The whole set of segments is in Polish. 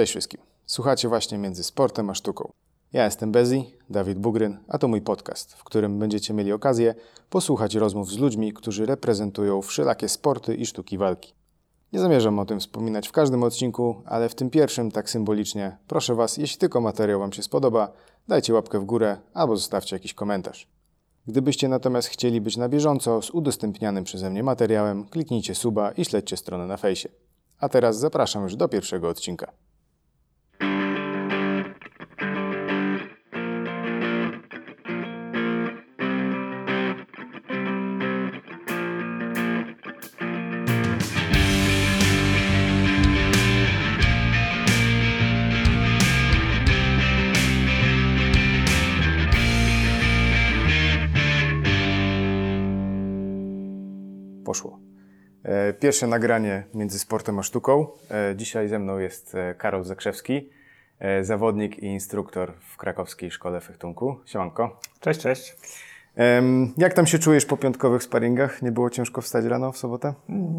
Cześć wszystkim. Słuchacie właśnie między sportem a sztuką. Ja jestem Bezi, Dawid Bugryn, a to mój podcast, w którym będziecie mieli okazję posłuchać rozmów z ludźmi, którzy reprezentują wszelakie sporty i sztuki walki. Nie zamierzam o tym wspominać w każdym odcinku, ale w tym pierwszym tak symbolicznie proszę Was, jeśli tylko materiał Wam się spodoba, dajcie łapkę w górę albo zostawcie jakiś komentarz. Gdybyście natomiast chcieli być na bieżąco z udostępnianym przeze mnie materiałem, kliknijcie suba i śledźcie stronę na fejsie. A teraz zapraszam już do pierwszego odcinka. Poszło. E, Pierwsze nagranie między sportem a sztuką. E, Dzisiaj ze mną jest e, Karol Zakrzewski, zawodnik i instruktor w krakowskiej szkole fechtunku. Siemanko. Cześć, cześć. Jak tam się czujesz po piątkowych sparingach? Nie było ciężko wstać rano w sobotę?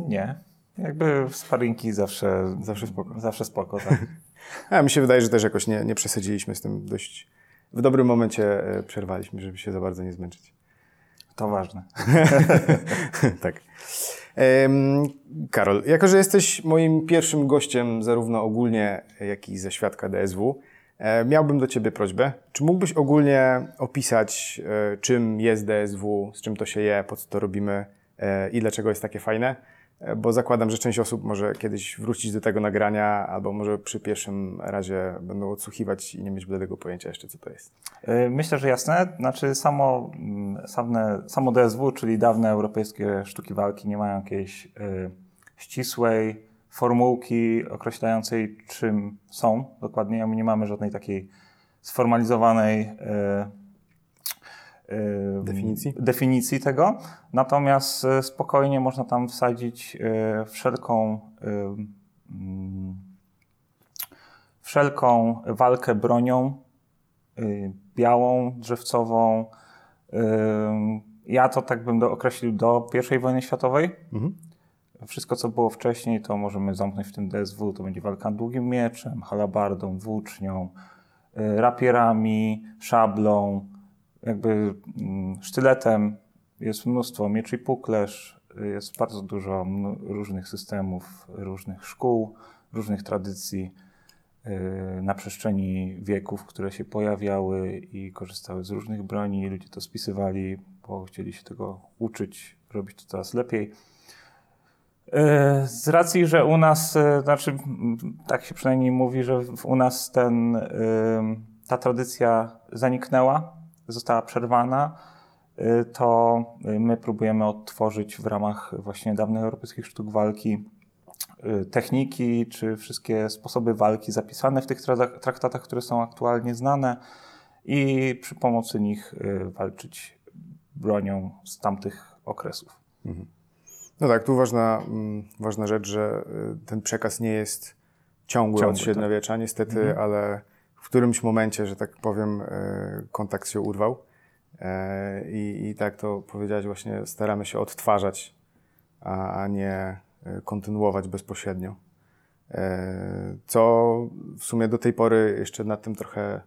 Nie. Jakby sparinki zawsze... Zawsze spoko. Zawsze spoko, tak. A mi się wydaje, że też jakoś nie, nie przesadziliśmy z tym dość... W dobrym momencie przerwaliśmy, żeby się za bardzo nie zmęczyć. To ważne. tak. Karol, jako że jesteś moim pierwszym gościem zarówno ogólnie, jak i ze świadka DSW, e, miałbym do Ciebie prośbę. Czy mógłbyś ogólnie opisać, e, czym jest DSW, z czym to się je, po co to robimy e, i dlaczego jest takie fajne? E, Bo zakładam, że część osób może kiedyś wrócić do tego nagrania, albo może przy pierwszym razie będą odsłuchiwać i nie mieć bladego pojęcia jeszcze, co to jest. Y, Myślę, że jasne. Znaczy samo, mm, samne, samo DSW, czyli dawne europejskie sztuki walki nie mają jakiejś y, ścisłej formułki określającej czym są dokładnie. My nie mamy żadnej takiej sformalizowanej y, Definicji? definicji tego. Natomiast y, spokojnie można tam wsadzić y, wszelką mm, wszelką walkę bronią y, białą, drzewcową. Ja to tak bym do, określił do I wojny światowej. Mhm. Wszystko, co było wcześniej, to możemy zamknąć w tym DSW. To będzie walka długim mieczem, halabardą, włócznią, rapierami, szablą, jakby mm, sztyletem. Jest mnóstwo mieczy i puklerz. Jest bardzo dużo różnych systemów, różnych szkół, różnych tradycji y, na przestrzeni wieków, które się pojawiały i korzystały z różnych broni. Ludzie to spisywali, bo chcieli się tego uczyć, robić to coraz lepiej. Y, Z racji, że u nas, y, znaczy tak się przynajmniej mówi, że u nas ten, ta tradycja zaniknęła, została przerwana, y, to y, my próbujemy odtworzyć w ramach właśnie dawnych europejskich sztuk walki y, techniki, czy wszystkie sposoby walki zapisane w tych tra- traktatach, które są aktualnie znane i przy pomocy nich walczyć bronią z tamtych okresów. No tak, tu ważna, mm, ważna rzecz, że ten przekaz nie jest ciągły, Ciągły, od średniowiecza, niestety, Mhm. ale w którymś momencie, że tak powiem, y, kontakt się urwał. E, I, I tak to powiedziałeś, właśnie staramy się odtwarzać, a, a nie y, kontynuować bezpośrednio. E, Co w sumie do tej pory jeszcze nad tym trochę,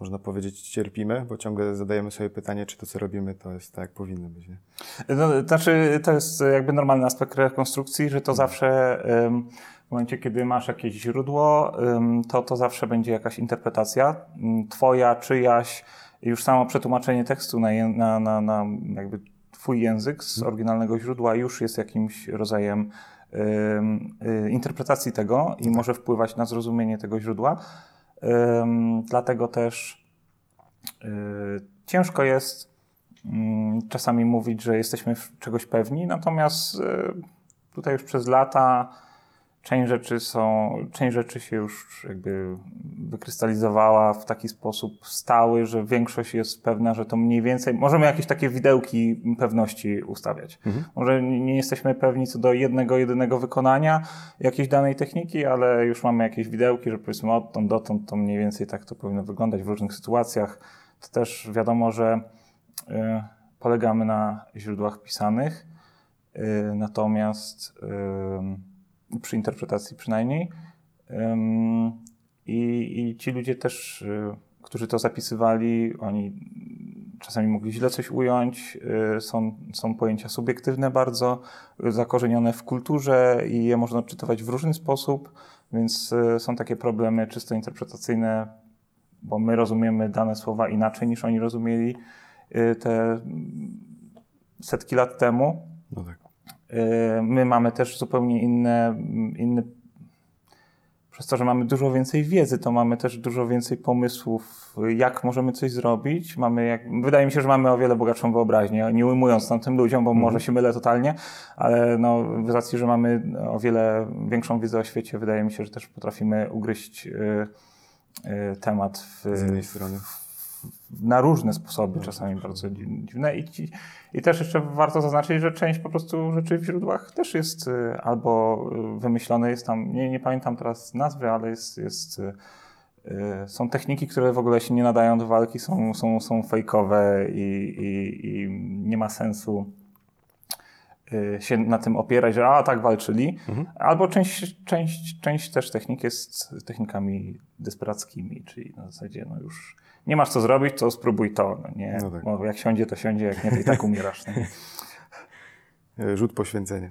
można powiedzieć, cierpimy, bo ciągle zadajemy sobie pytanie, czy to, co robimy, to jest tak, jak powinno być. Nie? No, znaczy, to jest jakby normalny aspekt rekonstrukcji, że to zawsze ym, w momencie, kiedy masz jakieś źródło, to to zawsze będzie jakaś interpretacja, twoja, czyjaś, już samo przetłumaczenie tekstu na, na, na, na jakby twój język z oryginalnego źródła już jest jakimś rodzajem y, interpretacji tego i może wpływać na zrozumienie tego źródła. Dlatego też y, ciężko jest czasami mówić, że jesteśmy czegoś pewni, natomiast y, tutaj już przez lata część rzeczy są, część rzeczy się już jakby wykrystalizowała w taki sposób stały, że większość jest pewna, że to mniej więcej, możemy jakieś takie widełki pewności ustawiać. Może nie nie jesteśmy pewni co do jednego, jedynego wykonania jakiejś danej techniki, ale już mamy jakieś widełki, że powiedzmy odtąd dotąd to mniej więcej tak to powinno wyglądać w różnych sytuacjach. To też wiadomo, że y, polegamy na źródłach pisanych, y, natomiast y, przy interpretacji przynajmniej. ym, i ci ludzie też, y, którzy to zapisywali, oni czasami mogli źle coś ująć. Y, są, są pojęcia subiektywne bardzo, zakorzenione w kulturze i je można odczytywać w różny sposób, więc są takie problemy czysto interpretacyjne, bo my rozumiemy dane słowa inaczej niż oni rozumieli te setki lat temu. No tak. My mamy też zupełnie inne, inny przez to, że mamy dużo więcej wiedzy, to mamy też dużo więcej pomysłów, jak możemy coś zrobić. Mamy jak, wydaje mi się, że mamy o wiele bogatszą wyobraźnię, nie ujmując tamtym ludziom, bo mm. może się mylę totalnie, ale no, w racji, że mamy o wiele większą wiedzę o świecie, wydaje mi się, że też potrafimy ugryźć y, y, temat w, z jednej strony. W, na różne sposoby, czasami bardzo dziwne. I, I też jeszcze warto zaznaczyć, że część po prostu rzeczy w źródłach też jest y, albo y, wymyślone, jest tam, nie, nie pamiętam teraz nazwy, ale jest, jest y, są techniki, które w ogóle się nie nadają do walki, są, są, są fejkowe i, i, i nie ma sensu się na tym opierać, że a tak walczyli, mhm. albo część, część, część też technik jest technikami desperackimi, czyli na zasadzie no już nie masz co zrobić, to spróbuj to. No nie, no tak. jak siądzie, to siądzie, jak nie, to i tak umierasz. Nie? Rzut poświęcenia.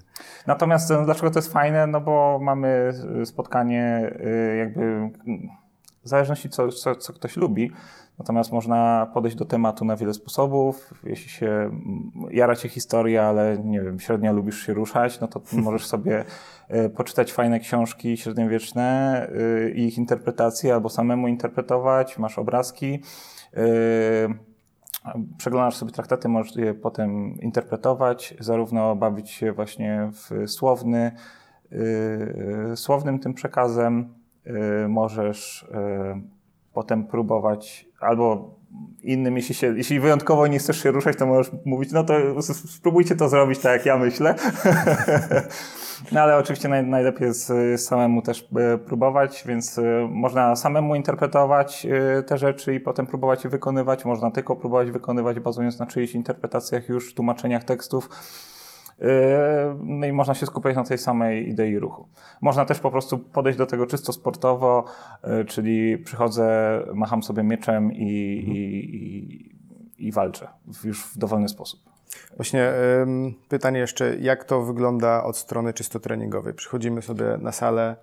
Natomiast no, dlaczego to jest fajne? No bo mamy spotkanie y, jakby w zależności co, co, co ktoś lubi, Natomiast można podejść do tematu na wiele sposobów. Jeśli się jara cię historia, ale nie wiem, średnio lubisz się ruszać, no to możesz sobie poczytać fajne książki średniowieczne i ich interpretacje, albo samemu interpretować, masz obrazki. E, przeglądasz sobie traktaty, możesz je potem interpretować, zarówno bawić się właśnie w słowny, słownym tym przekazem, możesz potem próbować albo innym, jeśli, się, jeśli wyjątkowo nie chcesz się ruszać, to możesz mówić, no to spróbujcie to zrobić tak, jak ja myślę. no ale oczywiście naj, najlepiej jest, samemu też e, próbować, więc e, można samemu interpretować e, te rzeczy i potem próbować je wykonywać. Można tylko próbować wykonywać, bazując na czyichś interpretacjach już, tłumaczeniach tekstów no i można się skupiać na tej samej idei ruchu. Można też po prostu podejść do tego czysto sportowo, czyli przychodzę, macham sobie mieczem i, mhm. i, i, i walczę już w dowolny sposób. Właśnie pytanie jeszcze, jak to wygląda od strony czysto treningowej? Przychodzimy sobie na salę,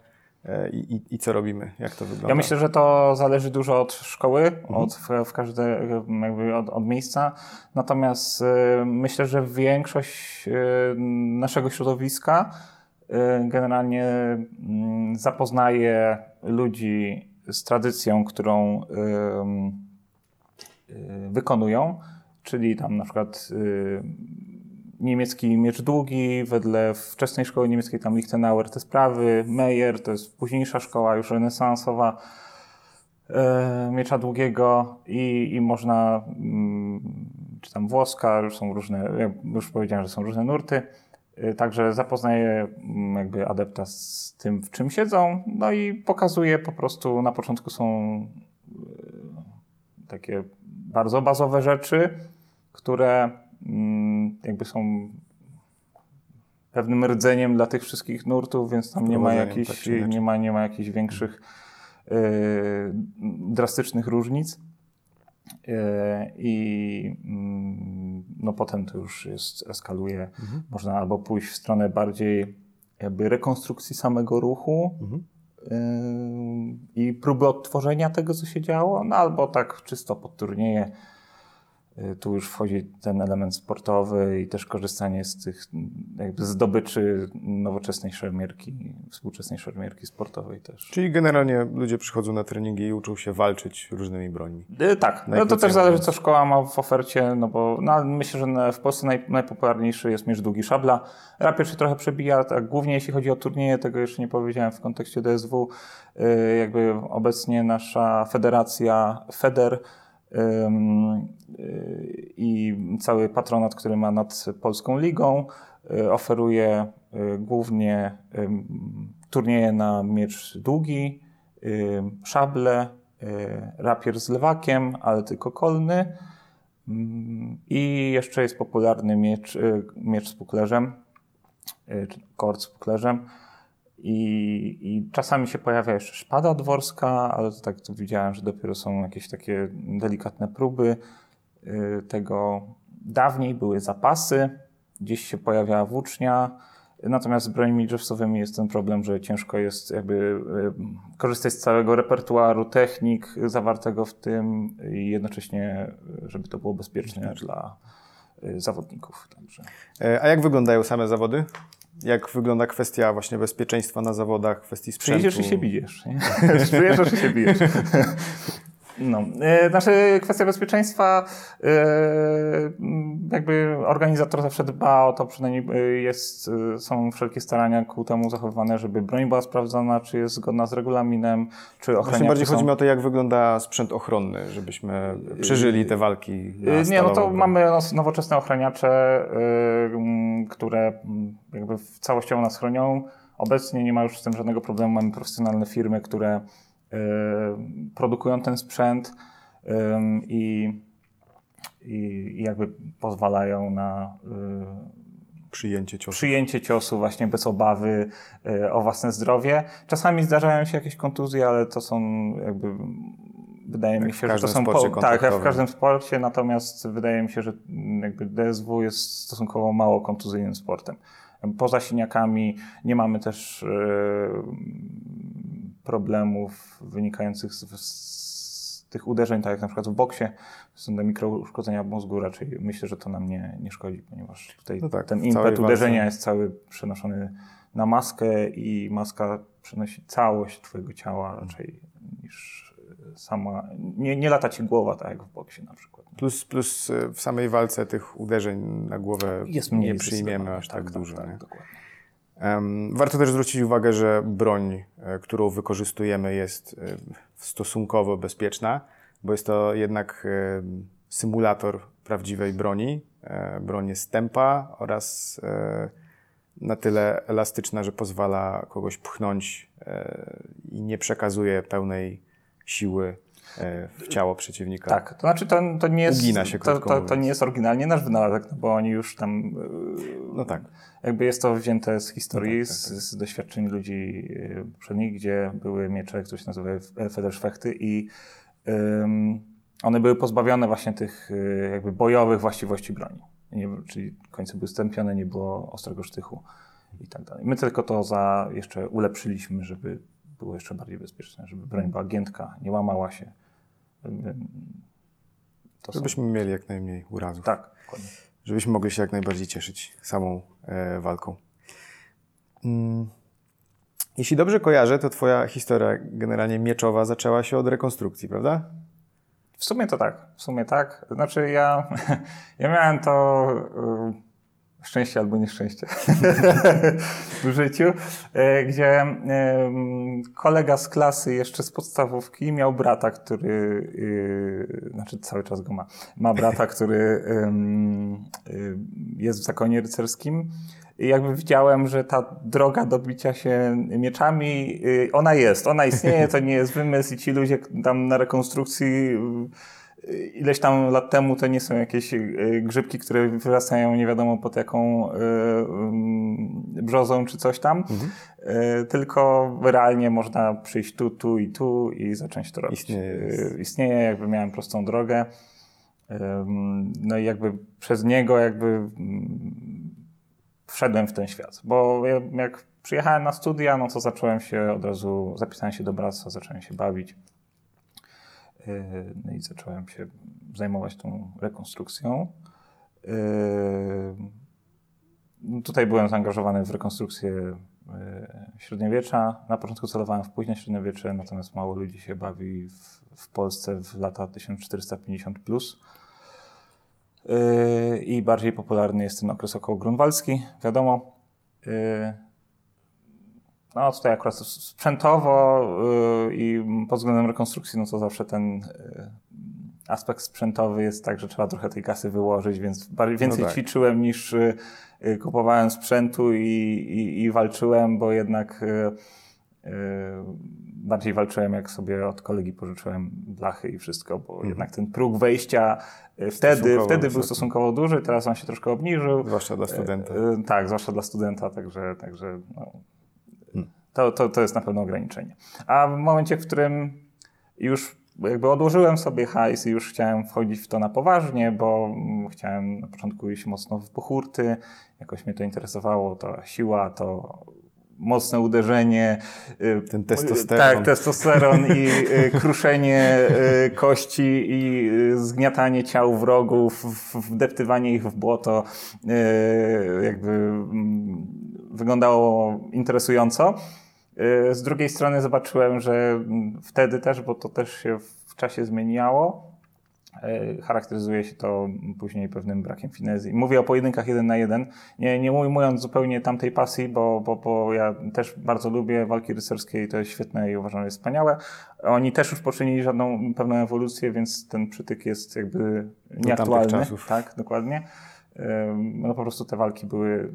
E, I, i, I, co robimy? Jak to wygląda? Ja myślę, że to zależy dużo od szkoły, mhm. od, w każde, jakby od, od miejsca. Natomiast y, myślę, że większość y, naszego środowiska y, generalnie y, zapoznaje ludzi z tradycją, którą wykonują, czyli tam na przykład niemiecki miecz długi, wedle wczesnej szkoły niemieckiej tam Lichtenauer te sprawy, Meyer to jest późniejsza szkoła już renesansowa e, miecza długiego i, i można, mm, czy tam włoska, już są różne, ja już powiedziałem, że są różne nurty, e, Także zapoznaję mm, jakby adepta z tym, w czym siedzą, no i pokazuję po prostu, na początku są takie bardzo bazowe rzeczy, które Mm, jakby są pewnym rdzeniem dla tych wszystkich nurtów, więc tam nie ma jakichś, tak nie ma, nie ma jakichś większych yy, drastycznych różnic. Yy, I yy, no potem to już jest, eskaluje. Mhm. Można albo pójść w stronę bardziej jakby rekonstrukcji samego ruchu, mhm. Yy, i próby odtworzenia tego, co się działo, no albo tak czysto pod turnieje Y, tu już wchodzi ten element sportowy i też korzystanie z tych jakby zdobyczy nowoczesnej szermierki, współczesnej szermierki sportowej też. Czyli generalnie ludzie przychodzą na treningi i uczą się walczyć różnymi brońmi. Yy, tak, no to też zależy co szkoła ma w ofercie, no bo no, myślę, że w Polsce naj, najpopularniejszy jest miecz długi szabla. Rapier się trochę przebija, tak, głównie jeśli chodzi o turnieje, tego jeszcze nie powiedziałem w kontekście DSW, yy, jakby obecnie nasza federacja, FEDER, i cały patronat, który ma nad Polską Ligą, y, oferuje y, głównie turnieje na miecz długi, szable, y, rapier z lewakiem, ale tylko kolny. I jeszcze jest popularny miecz, miecz z puklerzem, kord z puklerzem. I, I czasami się pojawia jeszcze szpada dworska, ale to tak to widziałem, że dopiero są jakieś takie delikatne próby y, tego. Dawniej były zapasy, gdzieś się pojawiała włócznia, Natomiast z brońmi drzewcowymi jest ten problem, że ciężko jest jakby e, korzystać z całego repertuaru technik zawartego w tym i jednocześnie, żeby to było bezpieczne dla e, zawodników. Także. E, a jak wyglądają same zawody? Jak wygląda kwestia właśnie bezpieczeństwa na zawodach, kwestii sprzętu? Przyjedziesz i się bijesz. Przyjeżdżasz i się bijesz. No, e, znaczy kwestia bezpieczeństwa, e, jakby organizator zawsze dba o to, przynajmniej e, jest, są wszelkie starania ku temu zachowywane, żeby broń była sprawdzona, czy jest zgodna z regulaminem, czy ochroniacze Właśnie bardziej są... chodzi mi o to, jak wygląda sprzęt ochronny, żebyśmy przeżyli te walki Nie, no to mamy nowoczesne ochraniacze, które jakby całościowo nas chronią. Obecnie nie ma już z tym żadnego problemu, mamy profesjonalne firmy, które produkują ten sprzęt i, i jakby pozwalają na przyjęcie ciosu. Przyjęcie ciosu właśnie bez obawy y, o własne zdrowie. Czasami zdarzają się jakieś kontuzje, ale to są jakby wydaje jak mi się, że to są po, tak, jak w każdym sporcie, natomiast wydaje mi się, że jakby DSW jest stosunkowo mało kontuzyjnym sportem. Poza siniakami nie mamy też problemów wynikających z, z, tych uderzeń, tak jak na przykład w boksie, są te mikrouszkodzenia mózgu, raczej myślę, że to nam nie, nie szkodzi, ponieważ tutaj no tak, ten impet uderzenia jest cały przenoszony na maskę i maska przenosi całość twojego ciała raczej niż sama, nie, nie lata ci głowa, tak jak w boksie na przykład. Plus, plus e, w samej walce tych uderzeń na głowę jest nie przyjmiemy aż tak, tak dużo. Tak, dokładnie. Warto też zwrócić uwagę, że broń, e, którą wykorzystujemy, jest e, stosunkowo bezpieczna, bo jest to jednak e, symulator prawdziwej broni. Broń jest tempa oraz na tyle elastyczna, że pozwala kogoś pchnąć i nie przekazuje pełnej siły w ciało przeciwnika. Tak, to znaczy to, to nie jest. Ugina się to, to, to, nie jest oryginalnie nasz wynalazek, no bo oni już tam. No tak. Jakby jest to wzięte z historii, no tak, tak, tak. Z, z, doświadczeń ludzi e, poprzednich, gdzie były miecze, które się nazywały Federszwechty i um, one były pozbawione właśnie tych e, jakby bojowych właściwości broni. Nie, czyli końce były stępione, nie było ostrego sztychu i tak dalej. My tylko to za jeszcze ulepszyliśmy, żeby było jeszcze bardziej bezpieczne, żeby broń była giętka, nie łamała się. To Żebyśmy są... mieli jak najmniej urazów. Tak, dokładnie żebyśmy mogli się jak najbardziej cieszyć samą e, walką. Mm. Jeśli dobrze kojarzę, to Twoja historia generalnie mieczowa zaczęła się od rekonstrukcji, prawda? W sumie to tak. W sumie tak. Znaczy, ja, ja miałem to. Y, szczęście albo nieszczęście w życiu, e, gdzie kolega z klasy jeszcze z podstawówki miał brata, który, y, znaczy cały czas go ma, ma brata, który y, jest w zakonie rycerskim. I jakby widziałem, że ta droga do bicia się mieczami, y, ona jest, ona istnieje, to nie jest wymysł i ci ludzie tam na rekonstrukcji ileś tam lat temu to nie są jakieś e, grzybki, które wyrastają nie wiadomo pod jaką mm, brzozą czy coś tam, mhm. Tylko realnie można przyjść tu, tu i tu i zacząć to robić. Istnieje. Istnieje, jakby miałem prostą drogę. No i jakby przez niego jakby wszedłem w ten świat, bo jak przyjechałem na studia, no to zacząłem się od razu, zapisałem się do bractwa, zacząłem się bawić. E, no i zacząłem się zajmować tą rekonstrukcją. E, no tutaj byłem zaangażowany w rekonstrukcję e, średniowiecza. Na początku celowałem w późne średniowiecze, natomiast mało ludzi się bawi w, w Polsce w lata 1450 plus. I bardziej popularny jest ten okres około grunwaldzki, wiadomo. No tutaj akurat sprzętowo yy, i pod względem rekonstrukcji, no to zawsze ten yy, aspekt sprzętowy jest tak, że trzeba trochę tej kasy wyłożyć, więc bardziej, więcej no tak. ćwiczyłem niż yy, kupowałem sprzętu i, i, i, walczyłem, bo jednak y, y, bardziej walczyłem, jak sobie od kolegi pożyczyłem blachy i wszystko, bo mhm. jednak ten próg wejścia y, wtedy, wtedy był stosunkowo duży, teraz on się troszkę obniżył. Zwłaszcza dla studenta. Tak, zwłaszcza dla studenta, także, także no, To, to, to jest na pewno ograniczenie. A w momencie, w którym już jakby odłożyłem sobie hajs i już chciałem wchodzić w to na poważnie, bo chciałem na początku iść mocno w pochurty, jakoś mnie to interesowało, to siła, to mocne uderzenie. Y, Ten testosteron. Tak, testosteron i y, kruszenie y, kości i zgniatanie ciał wrogów, wdeptywanie ich w błoto jakby mm, wyglądało interesująco. Z drugiej strony zobaczyłem, że wtedy też, bo to też się w czasie zmieniało, E, charakteryzuje się to później pewnym brakiem finezji. Mówię o pojedynkach jeden na jeden, nie, nie ujmując zupełnie tamtej pasji, bo, bo, bo ja też bardzo lubię walki rycerskie i to jest świetne i uważam, że jest wspaniałe. Oni też już poczynili żadną pewną ewolucję, więc ten przytyk jest jakby nieaktualny. Tak, dokładnie. No po prostu te walki były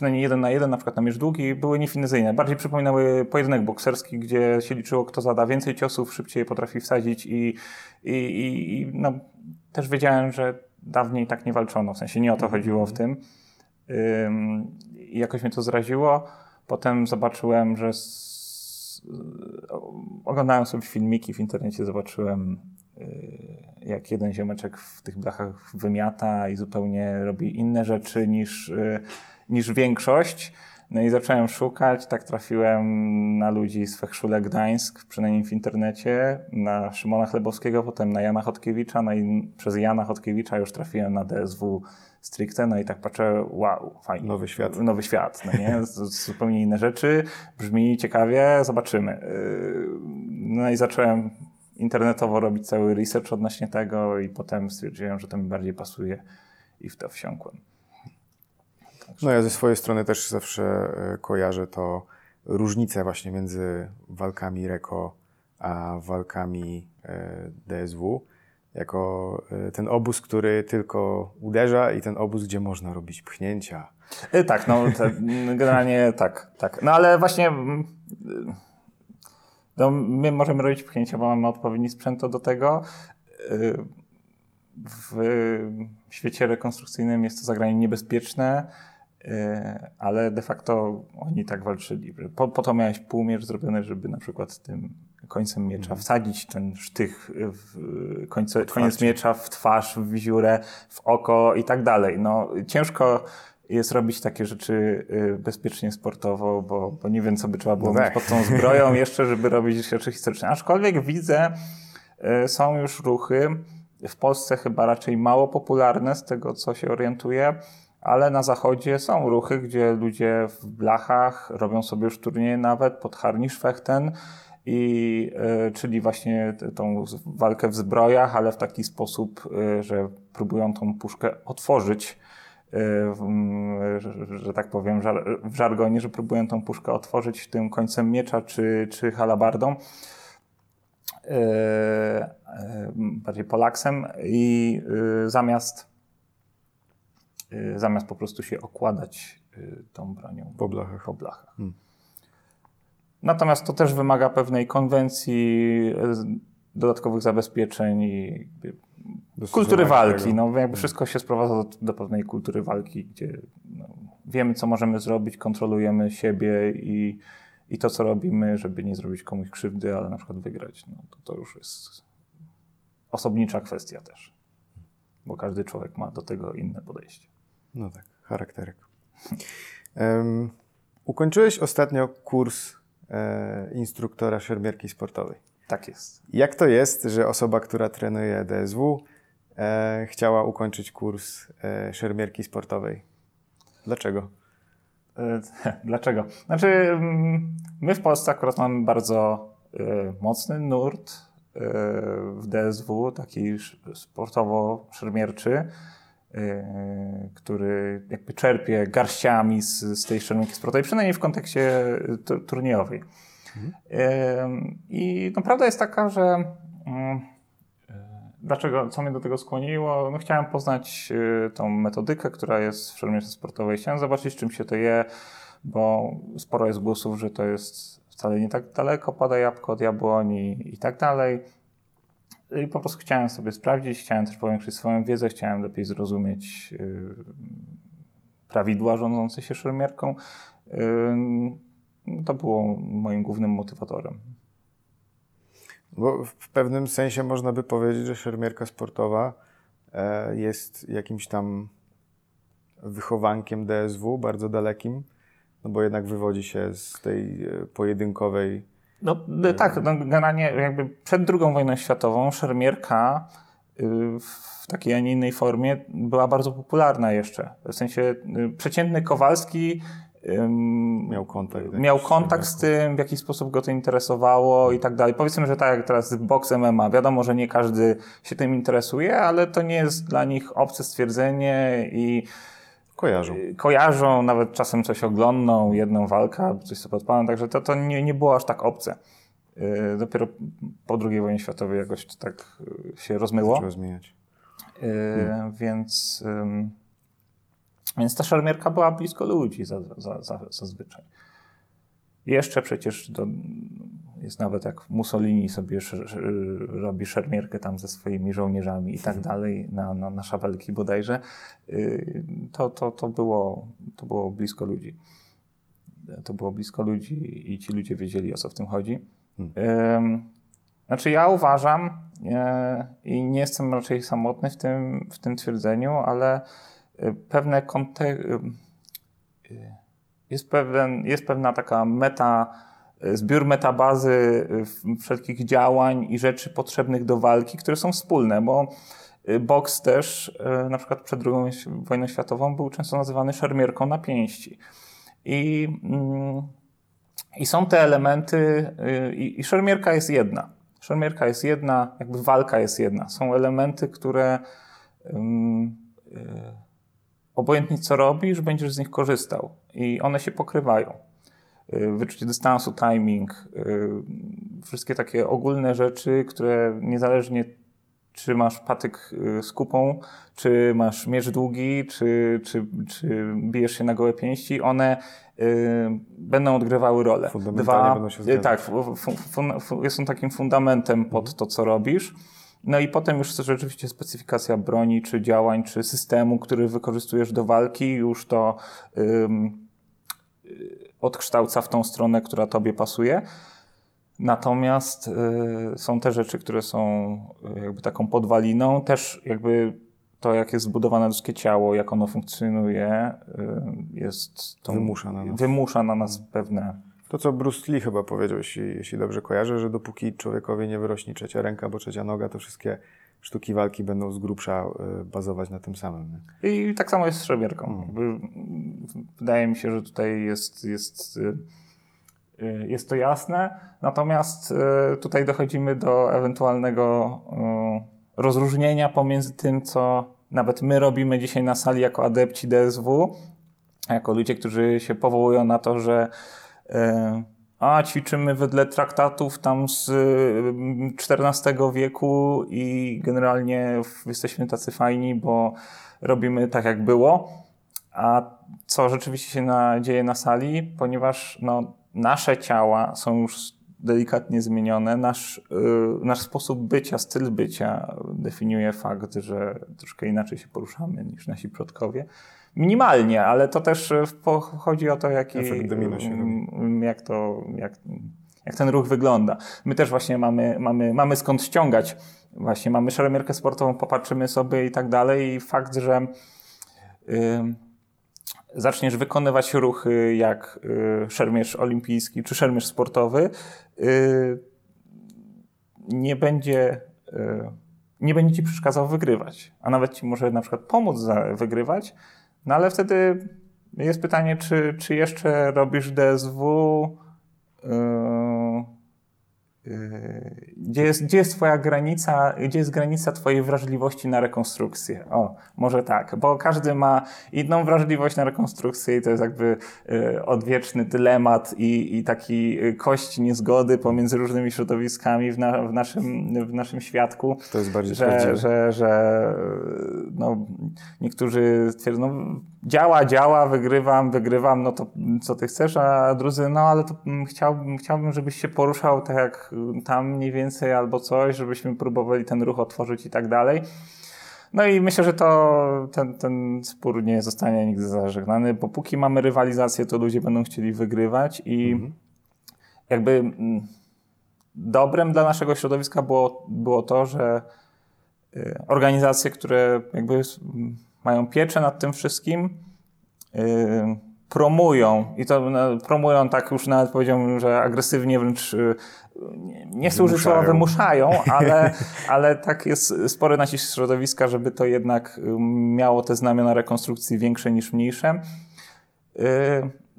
przynajmniej jeden na jeden, na przykład na mierz długi, były niefinezyjne. Bardziej przypominały pojedynek bokserski, gdzie się liczyło, kto zada więcej ciosów, szybciej potrafi wsadzić i, i, i, i no, też wiedziałem, że dawniej tak nie walczono, w sensie nie o to chodziło w tym. I jakoś mnie to zraziło. Potem zobaczyłem, że z... oglądałem sobie filmiki w internecie, zobaczyłem y, jak jeden ziomeczek w tych blachach wymiata i zupełnie robi inne rzeczy niż y, niż większość. No i zacząłem szukać, tak trafiłem na ludzi z Fechszule Gdańsk, przynajmniej w internecie, na Szymona Chlebowskiego, potem na Jana Chodkiewicza, no i przez Jana Chodkiewicza już trafiłem na DSW stricte, no i tak patrzę, wow, fajnie. Nowy świat. Nowy świat, no nie? Zupełnie inne rzeczy, brzmi ciekawie, zobaczymy. Yy, no i zacząłem internetowo robić cały research odnośnie tego i potem stwierdziłem, że to mi bardziej pasuje i w to wsiąkłem. No ja ze swojej strony też zawsze e, kojarzę to różnicę właśnie między walkami REKO a walkami e, DSW. Jako e, ten obóz, który tylko uderza i ten obóz, gdzie można robić pchnięcia. Tak, no generalnie tak, tak. No ale właśnie mm, no, my możemy robić pchnięcia, bo mamy odpowiedni sprzęt do tego. W świecie rekonstrukcyjnym jest to zagranie niebezpieczne ale de facto oni tak walczyli. Po, po to miałeś półmierz zrobiony, żeby na przykład tym końcem miecza mhm. wsadzić ten sztych w końce, koniec miecza w twarz, w wiziurę, w oko i tak dalej. No, ciężko jest robić takie rzeczy y, bezpiecznie sportowo, bo, bo nie wiem, co by trzeba było no mieć tak. pod tą zbroją jeszcze, żeby robić rzeczy historyczne. Aczkolwiek widzę, y, są już ruchy, w Polsce chyba raczej mało popularne, z tego co się orientuję, ale na zachodzie są ruchy, gdzie ludzie w blachach robią sobie już turnieje nawet pod Harnischfechten, i, y, czyli właśnie tą walkę w zbrojach, ale w taki sposób, y, że próbują tą puszkę otworzyć, y, że, że, tak powiem w żargonie, że próbują tą puszkę otworzyć tym końcem miecza czy, czy halabardą, bardziej polaksem i zamiast zamiast po prostu się okładać y, tą bronią po blachach. Po blachach. Hmm. Natomiast to też wymaga pewnej konwencji, y, dodatkowych zabezpieczeń i kultury walki. No, jakby hmm. wszystko się sprowadza do, do pewnej kultury walki, gdzie no, wiemy, co możemy zrobić, kontrolujemy siebie i, i to, co robimy, żeby nie zrobić komuś krzywdy, ale na przykład wygrać. No, to, to już jest osobnicza kwestia też, bo każdy człowiek ma do tego inne podejście. No tak, charakterek. Um, ukończyłeś ostatnio kurs e, instruktora szermierki sportowej. Tak jest. Jak to jest, że osoba, która trenuje DSW, e, chciała ukończyć kurs e, szermierki sportowej? Dlaczego? E, dlaczego? Znaczy, mm, my w Polsce akurat mamy bardzo e, mocny nurt e, w DSW, taki sportowo-szermierczy który jakby czerpie garściami z, z tej szermierki sportowej, przynajmniej w kontekście turniejowej. Mhm. I no, prawda jest taka, że mm, dlaczego, co mnie do tego skłoniło? No, chciałem poznać y, tą metodykę, która jest w szermierce sportowej. Chciałem zobaczyć, czym się to je, bo sporo jest głosów, że to jest wcale nie tak daleko, pada jabłko od jabłoni i tak dalej. I po prostu chciałem sobie sprawdzić, chciałem też powiększyć swoją wiedzę, chciałem lepiej zrozumieć yy, prawidła rządzące się szermierką. To było moim głównym motywatorem. Bo w pewnym sensie można by powiedzieć, że szermierka sportowa e, jest jakimś tam wychowankiem DSW, bardzo dalekim, no bo jednak wywodzi się z tej e, pojedynkowej. No tak, no, generalnie jakby przed II wojną światową szermierka y, w takiej, a nie innej formie była bardzo popularna jeszcze. W sensie y, przeciętny Kowalski miał kontakt. Miał kontakt z tym, w jaki sposób go to interesowało i tak dalej. Powiedzmy, że tak jak teraz box MMA, wiadomo, że nie każdy się tym interesuje, ale to nie jest dla nich obce stwierdzenie i kojarzą. Kojarzą, nawet czasem coś oglądną, jedną walkę, coś sobie odpalą, także to, to nie, nie było aż tak obce. Y, dopiero po II wojnie światowej jakoś to tak y, się rozmyło. Zaczęło zmieniać. Hmm. Więc... Więc ta szermierka była blisko ludzi zazwyczaj. Jeszcze przecież do, jest nawet jak Mussolini sobie robi szermierkę tam ze swoimi żołnierzami i tak mhm. dalej, na, na, na szabelki bodajże, y, to, to, to, było, to było blisko ludzi. To było blisko ludzi i ci ludzie wiedzieli, o co w tym chodzi. Hmm. Znaczy ja uważam e, i nie jestem raczej samotny w tym, w tym twierdzeniu, ale pewne kontek jest, pewien, jest pewna taka meta, zbiór metabazy wszelkich działań i rzeczy potrzebnych do walki, które są wspólne, bo boks też, na przykład przed II wojną światową, był często nazywany szermierką na pięści. I, mm, i są te elementy, i, i szermierka jest jedna. Szermierka jest jedna, jakby walka jest jedna. Są elementy, które um, obojętnie co robisz, będziesz z nich korzystał i one się pokrywają. Y, wyczucie dystansu, timing, y, wszystkie takie ogólne rzeczy, które niezależnie czy masz patyk y, z kupą, czy masz miecz długi, czy, czy, czy bijesz się na gołe pięści, one będą odgrywały rolę. Dwa, będą się tak, są takim fundamentem pod mhm. to, co robisz. No i potem już rzeczywiście specyfikacja broni, czy działań, czy systemu, który wykorzystujesz do walki, już to ym, odkształca w tą stronę, która tobie pasuje. Natomiast y, są te rzeczy, które są y, jakby taką podwaliną, też jakby to, jak jest zbudowane ludzkie ciało, jak ono funkcjonuje, y, jest to, wymusza na nas, wymusza na nas pewne to, co Bruce Lee chyba powiedział, jeśli, jeśli dobrze kojarzę, że dopóki człowiekowi nie wyrośnie trzecia ręka albo trzecia noga, to wszystkie sztuki walki będą z grubsza y, bazować na tym samym. Nie? I tak samo jest z szermierką. Hmm. Wydaje mi się, że tutaj jest, jest, y, y, jest to jasne. Natomiast tutaj dochodzimy do ewentualnego rozróżnienia pomiędzy tym, co nawet my robimy dzisiaj na sali jako adepci DSW, jako ludzie, którzy się powołują na to, że E, a ćwiczymy wedle traktatów tam z XIV mm, wieku i generalnie jesteśmy tacy fajni, bo robimy tak jak było. A co rzeczywiście się na, dzieje na sali, ponieważ no, nasze ciała są już delikatnie zmienione, nasz, yy, nasz sposób bycia, styl bycia definiuje fakt, że troszkę inaczej się poruszamy niż nasi przodkowie minimalnie, ale to też e, chodzi o to, jaki, mm, jak, to, jak, jak ten ruch wygląda. My też właśnie mamy, mamy, mamy skąd ściągać. Właśnie mamy szermierkę sportową, popatrzymy sobie i tak dalej i fakt, że y, zaczniesz wykonywać ruchy jak y, szermierz olimpijski czy szermierz sportowy, y, nie będzie y, nie będzie ci przeszkadzał wygrywać, a nawet ci może na przykład pomóc wygrywać, no ale wtedy jest pytanie, czy, czy jeszcze robisz DSW? Yy, gdzie, jest, gdzie jest twoja granica, gdzie jest granica twojej wrażliwości na rekonstrukcję? O, może tak, bo każdy ma inną wrażliwość na rekonstrukcję i to jest jakby y, odwieczny dylemat i, i taki y, kość niezgody pomiędzy różnymi środowiskami w, na, w, naszym, w naszym świadku. To jest bardziej że, że, że no, niektórzy twierdzą, no, działa, działa, wygrywam, wygrywam, no to co ty chcesz, a drudzy, no ale to mm, chciałbym, chciałbym, żebyś się poruszał tak jak tam mniej więcej albo coś, żebyśmy próbowali ten ruch otworzyć i tak dalej. No i myślę, że to ten, ten spór nie zostanie nigdy zażegnany, bo póki mamy rywalizację, to ludzie będą chcieli wygrywać i mhm. jakby mm, dobrem dla naszego środowiska było, było to, że y, organizacje, które jakby mają pieczę nad tym wszystkim, y, promują i to no, promują tak już nawet powiedziałbym, że agresywnie wręcz y, nie, nie chcę użyć słowa wymuszają, ale, ale tak jest spory nacisk środowiska, żeby to jednak miało te znamiona rekonstrukcji większe niż mniejsze.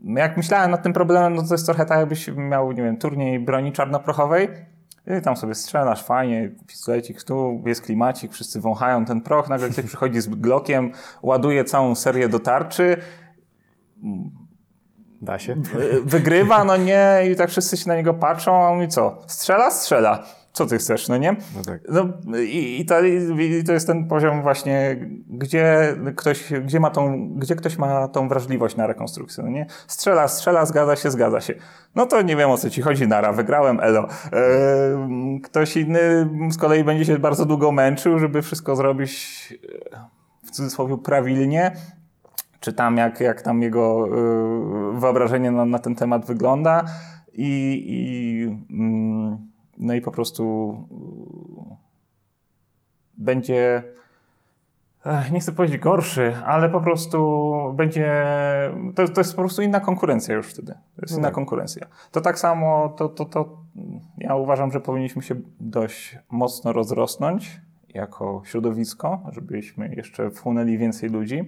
Jak myślałem nad tym problemem, no to jest trochę tak, jakbyś miał, nie wiem, turniej broni czarnoprochowej i tam sobie strzelasz fajnie, pistolecik tu, jest klimacik, wszyscy wąchają ten proch, nagle ktoś przychodzi z glokiem, ładuje całą serię do tarczy. Da się. Wygrywa, no nie, i tak wszyscy się na niego patrzą, a on mówi co? Strzela? Strzela co ty chcesz, no nie? No tak. No, i, i, to, i, to, jest ten poziom właśnie, gdzie ktoś, gdzie, ma tą, gdzie ktoś ma tą wrażliwość na rekonstrukcję, no nie? Strzela, strzela, zgadza się, zgadza się. No to nie wiem o co ci chodzi, nara, wygrałem, elo. E, ktoś inny z kolei będzie się bardzo długo męczył, żeby wszystko zrobić e, w cudzysłowie prawilnie, czy tam jak, jak tam jego e, wyobrażenie na, na ten temat wygląda i, i mm, no i po prostu yy, będzie, nie chcę powiedzieć gorszy, ale po prostu będzie, to, to jest po prostu inna konkurencja już wtedy. To jest inna tak. konkurencja. To tak samo, to, to, to ja uważam, że powinniśmy się dość mocno rozrosnąć jako środowisko, żebyśmy jeszcze wchłonęli więcej ludzi,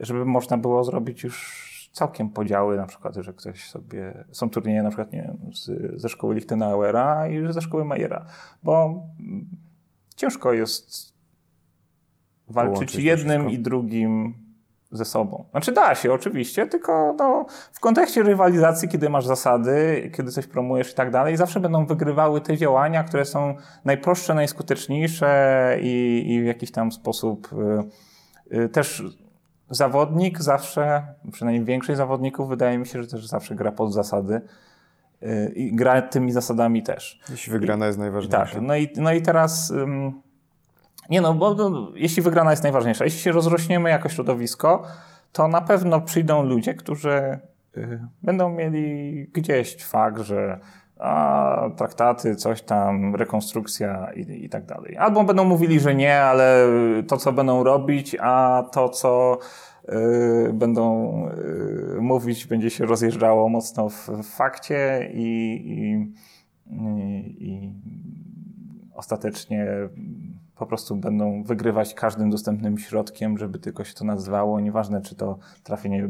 żeby można było zrobić już całkiem podziały, na przykład, że ktoś sobie, są turnieje na przykład, nie wiem, z, ze szkoły Lichtenauera i ze szkoły Majera, bo ciężko jest walczyć jednym i drugim ze sobą. Znaczy da się oczywiście, tylko no, w kontekście rywalizacji, kiedy masz zasady, kiedy coś promujesz i tak dalej, zawsze będą wygrywały te działania, które są najprostsze, najskuteczniejsze i, i w jakiś tam sposób y, y, też zawodnik zawsze, przynajmniej większość zawodników, wydaje mi się, że też zawsze gra pod zasady y, i gra tymi zasadami też. Jeśli wygrana I, jest najważniejsza. Tak, no i, no i teraz... Um, nie no, bo no, jeśli wygrana jest najważniejsza, jeśli się rozrośniemy jako środowisko, to na pewno przyjdą ludzie, którzy y, będą mieli gdzieś fakt, że a traktaty, coś tam, rekonstrukcja i, i tak dalej. Albo będą mówili, że nie, ale to, co będą robić, a to, co y, będą y, mówić, będzie się rozjeżdżało mocno w, w fakcie i, i, i ostatecznie po prostu będą wygrywać każdym dostępnym środkiem, żeby tylko się to nazywało. Nieważne, czy to trafienie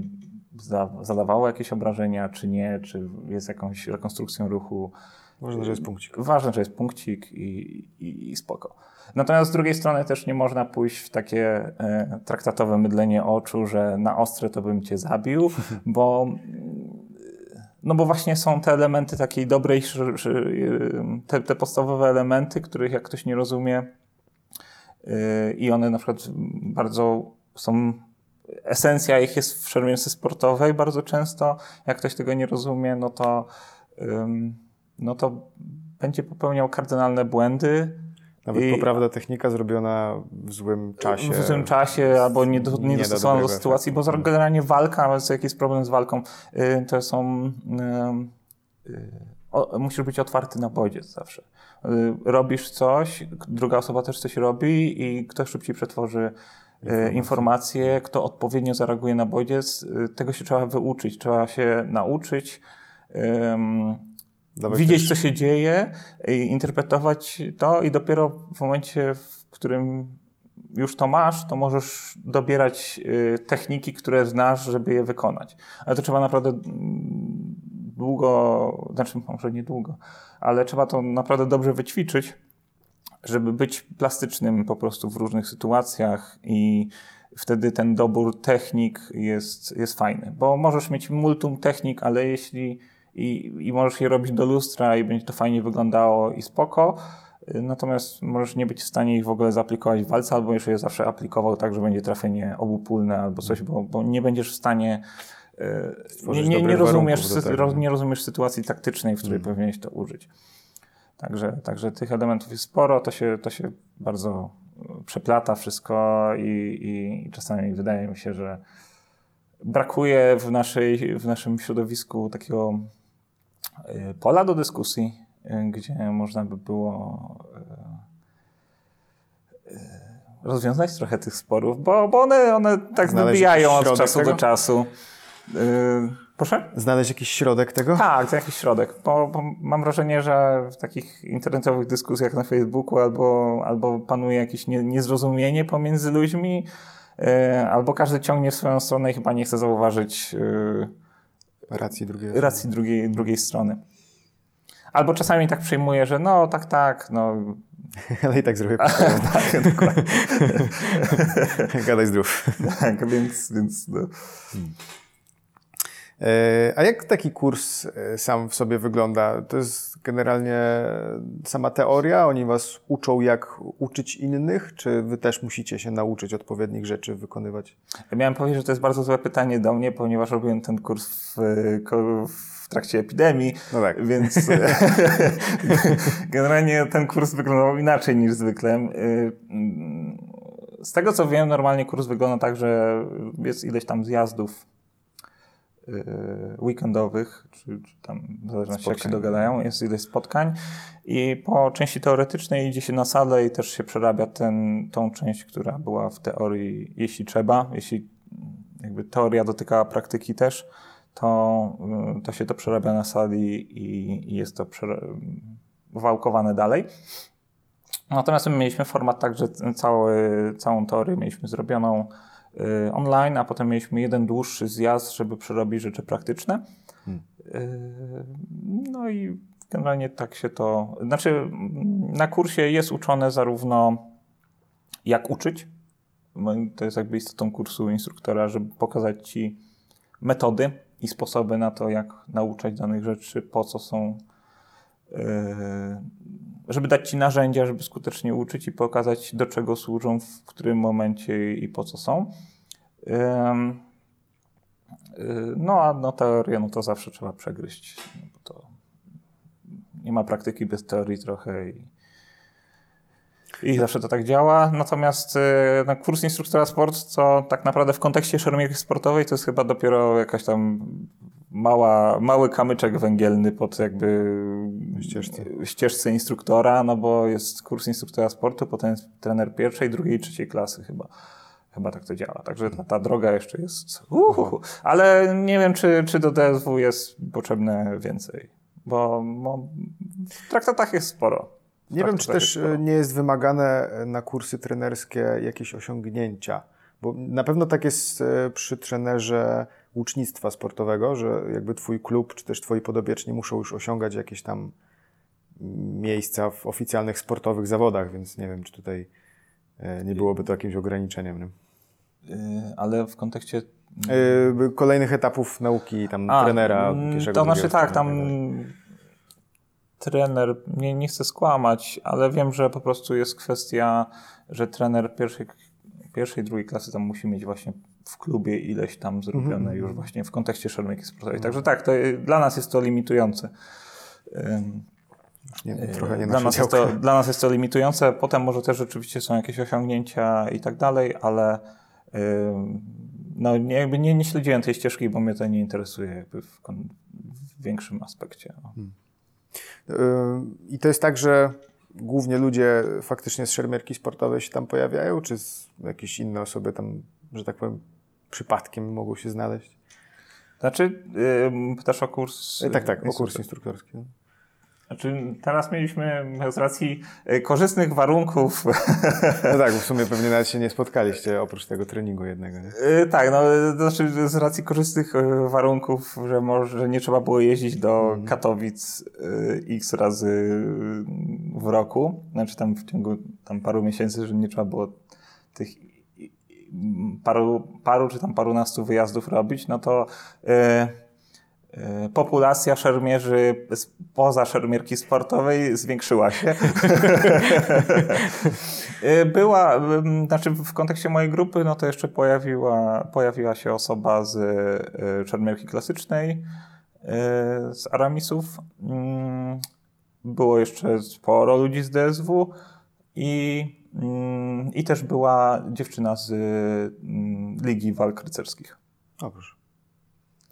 zadawało jakieś obrażenia, czy nie, czy jest jakąś rekonstrukcją ruchu. Ważne, że jest punkcik. Ważne, że jest punkcik i, i, i spoko. Natomiast z drugiej strony też nie można pójść w takie e, traktatowe mydlenie oczu, że na ostre to bym cię zabił, bo no bo właśnie są te elementy takiej dobrej, te, te podstawowe elementy, których jak ktoś nie rozumie yy, i one na przykład bardzo są esencja ich jest w szermierce sportowej bardzo często. Jak ktoś tego nie rozumie, no to, no to będzie popełniał kardynalne błędy. Nawet I, poprawna technika zrobiona w złym czasie. W złym czasie albo nie, do, nie, do, do sytuacji, bo generalnie walka, ale jaki jest problem z walką, y, to są... Y, y, o, musisz być otwarty na bodziec zawsze. Robisz coś, druga osoba też coś robi i ktoś szybciej przetworzy informacje. informacje, kto odpowiednio zareaguje na bodziec, e, tego się trzeba wyuczyć, trzeba się nauczyć, widzieć, też... co się dzieje, interpretować to i dopiero w momencie, w którym już to masz, to możesz dobierać e, techniki, które znasz, żeby je wykonać. Ale to trzeba naprawdę długo, znaczy może nie długo, ale trzeba to naprawdę dobrze wyćwiczyć, żeby być plastycznym po prostu w różnych sytuacjach i wtedy ten dobór technik jest, jest fajny, bo możesz mieć multum technik, ale jeśli i, i możesz je robić do lustra i będzie to fajnie wyglądało i spoko, natomiast możesz nie być w stanie ich w ogóle zaaplikować w walce, albo jeszcze je zawsze aplikował tak, że będzie trafienie obupólne albo coś, bo, bo nie będziesz w stanie e, nie, nie, nie, rozumiesz, nie rozumiesz sytuacji taktycznej, w której hmm. powinieneś to użyć. Także, także tych elementów jest sporo, to się, to się bardzo przeplata wszystko i, i czasami wydaje mi się, że brakuje w, naszej, w naszym środowisku takiego y, pola do dyskusji, y, gdzie można by było rozwiązać trochę tych sporów, bo, bo one, one tak Znaleźć wybijają od czasu tego? do czasu. Proszę? Znaleźć jakiś środek tego? Tak, jakiś środek, bo, bo mam wrażenie, że w takich internetowych dyskusjach na Facebooku albo, albo panuje jakieś nie, niezrozumienie pomiędzy ludźmi, e, albo każdy ciągnie w swoją stronę i chyba nie chce zauważyć e, Racji drugiej. racji drugiej, drugiej strony. Albo czasami tak przyjmuje, że no tak, tak, no Ale i tak zrobię. tak, dokładnie. Gadaj zdrów. tak, więc, więc no. E, A jak taki kurs e, sam w sobie wygląda? To jest generalnie sama teoria? Oni was uczą, jak uczyć innych? Czy wy też musicie się nauczyć odpowiednich rzeczy wykonywać? Ja miałem powiedzieć, że to jest bardzo złe pytanie do mnie, ponieważ robiłem ten kurs w, w trakcie epidemii, No tak. więc generalnie ten kurs wyglądał inaczej niż zwykle. Z tego co wiem, normalnie kurs wygląda tak, że jest ileś tam zjazdów weekendowych, czy, czy tam w zależności jak się Spotkań. dogadają, jest ileś spotkań i po części teoretycznej idzie się na salę i też się przerabia ten, tą część, która była w teorii, jeśli trzeba, jeśli jakby teoria dotykała praktyki też, to, y, to się to przerabia na sali i, i jest to przera- wałkowane dalej. Natomiast my mieliśmy format tak, że cały, całą teorię mieliśmy zrobioną y, online, a potem mieliśmy jeden dłuższy zjazd, żeby przerobić rzeczy praktyczne. Hmm. Y, no i generalnie tak się to. Znaczy, mm, na kursie jest uczone zarówno jak uczyć. To jest jakby istotą kursu instruktora, żeby pokazać ci metody i sposoby na to, jak nauczać danych rzeczy, po co są. Żeby dać ci narzędzia, żeby skutecznie uczyć i pokazać, do czego służą, w którym momencie i po co są. Y, No a no, teorię no to zawsze trzeba przegryźć. no to nie ma praktyki bez teorii trochę i, i zawsze to tak działa. Natomiast y, no, kurs instruktora sport, to tak naprawdę w kontekście szermierki sportowej to jest chyba dopiero jakaś tam mała, mały kamyczek węgielny pod jakby Ścieżce. ścieżce instruktora, no bo jest kurs instruktora sportu, potem jest trener pierwszej, drugiej, trzeciej klasy chyba. Chyba tak to działa. Także ta, ta droga jeszcze jest. Uhuhu. Ale nie wiem, czy, czy do DSW jest potrzebne więcej. Bo, w traktatach jest sporo. Nie wiem, czy też jest e, nie jest wymagane na kursy trenerskie jakieś osiągnięcia. Bo na pewno tak jest e, przy trenerze łucznictwa sportowego, że jakby twój klub, czy też twoi podobieczni muszą już osiągać jakieś tam miejsca w oficjalnych sportowych zawodach, więc nie wiem, czy tutaj e, nie byłoby to jakimś ograniczeniem. Nie? Y, Ale w kontekście. E, Kolejnych etapów nauki tam A, trenera mm, pierwszego, To znaczy tak, tam trener, nie, nie chcę skłamać, ale wiem, że po prostu jest kwestia, że trener pierwszej, pierwszej drugiej klasy tam musi mieć właśnie w klubie ileś tam zrobione Mhm. już właśnie w kontekście szermierki sportowej. Także tak, to, y, dla nas jest to limitujące. Nie, trochę nie dla, nas jest to, dla nas jest to limitujące. Potem może też rzeczywiście są jakieś osiągnięcia i tak dalej, ale no, nie, jakby nie, nie śledziłem tej ścieżki, bo mnie to nie interesuje jakby w, w większym aspekcie. O. Yy, I to jest tak, że głównie ludzie faktycznie z szermierki sportowej się tam pojawiają, czy z jakieś inne osoby tam, że tak powiem, przypadkiem mogą się znaleźć? Znaczy, pytasz o kurs. E, tak, tak, o kurs instruktorski. Znaczy, teraz mieliśmy z racji y, korzystnych warunków. No tak, w sumie pewnie nawet się nie spotkaliście oprócz tego treningu jednego. Y, tak, no, znaczy z racji korzystnych warunków, że może nie trzeba było jeździć do Katowic y, x razy w roku. Znaczy tam w ciągu tam paru miesięcy, że nie trzeba było tych paru, paru czy tam parunastu wyjazdów robić, no to y, y, populacja szermierzy poza szermierki sportowej zwiększyła się. Y, Była, znaczy w kontekście mojej grupy, no to jeszcze pojawiła, pojawiła się osoba z szermierki klasycznej, z Aramisów. Ym, Było jeszcze sporo ludzi z DSW i Mm, I też była dziewczyna z mm, Ligi Walk Rycerskich. O, proszę.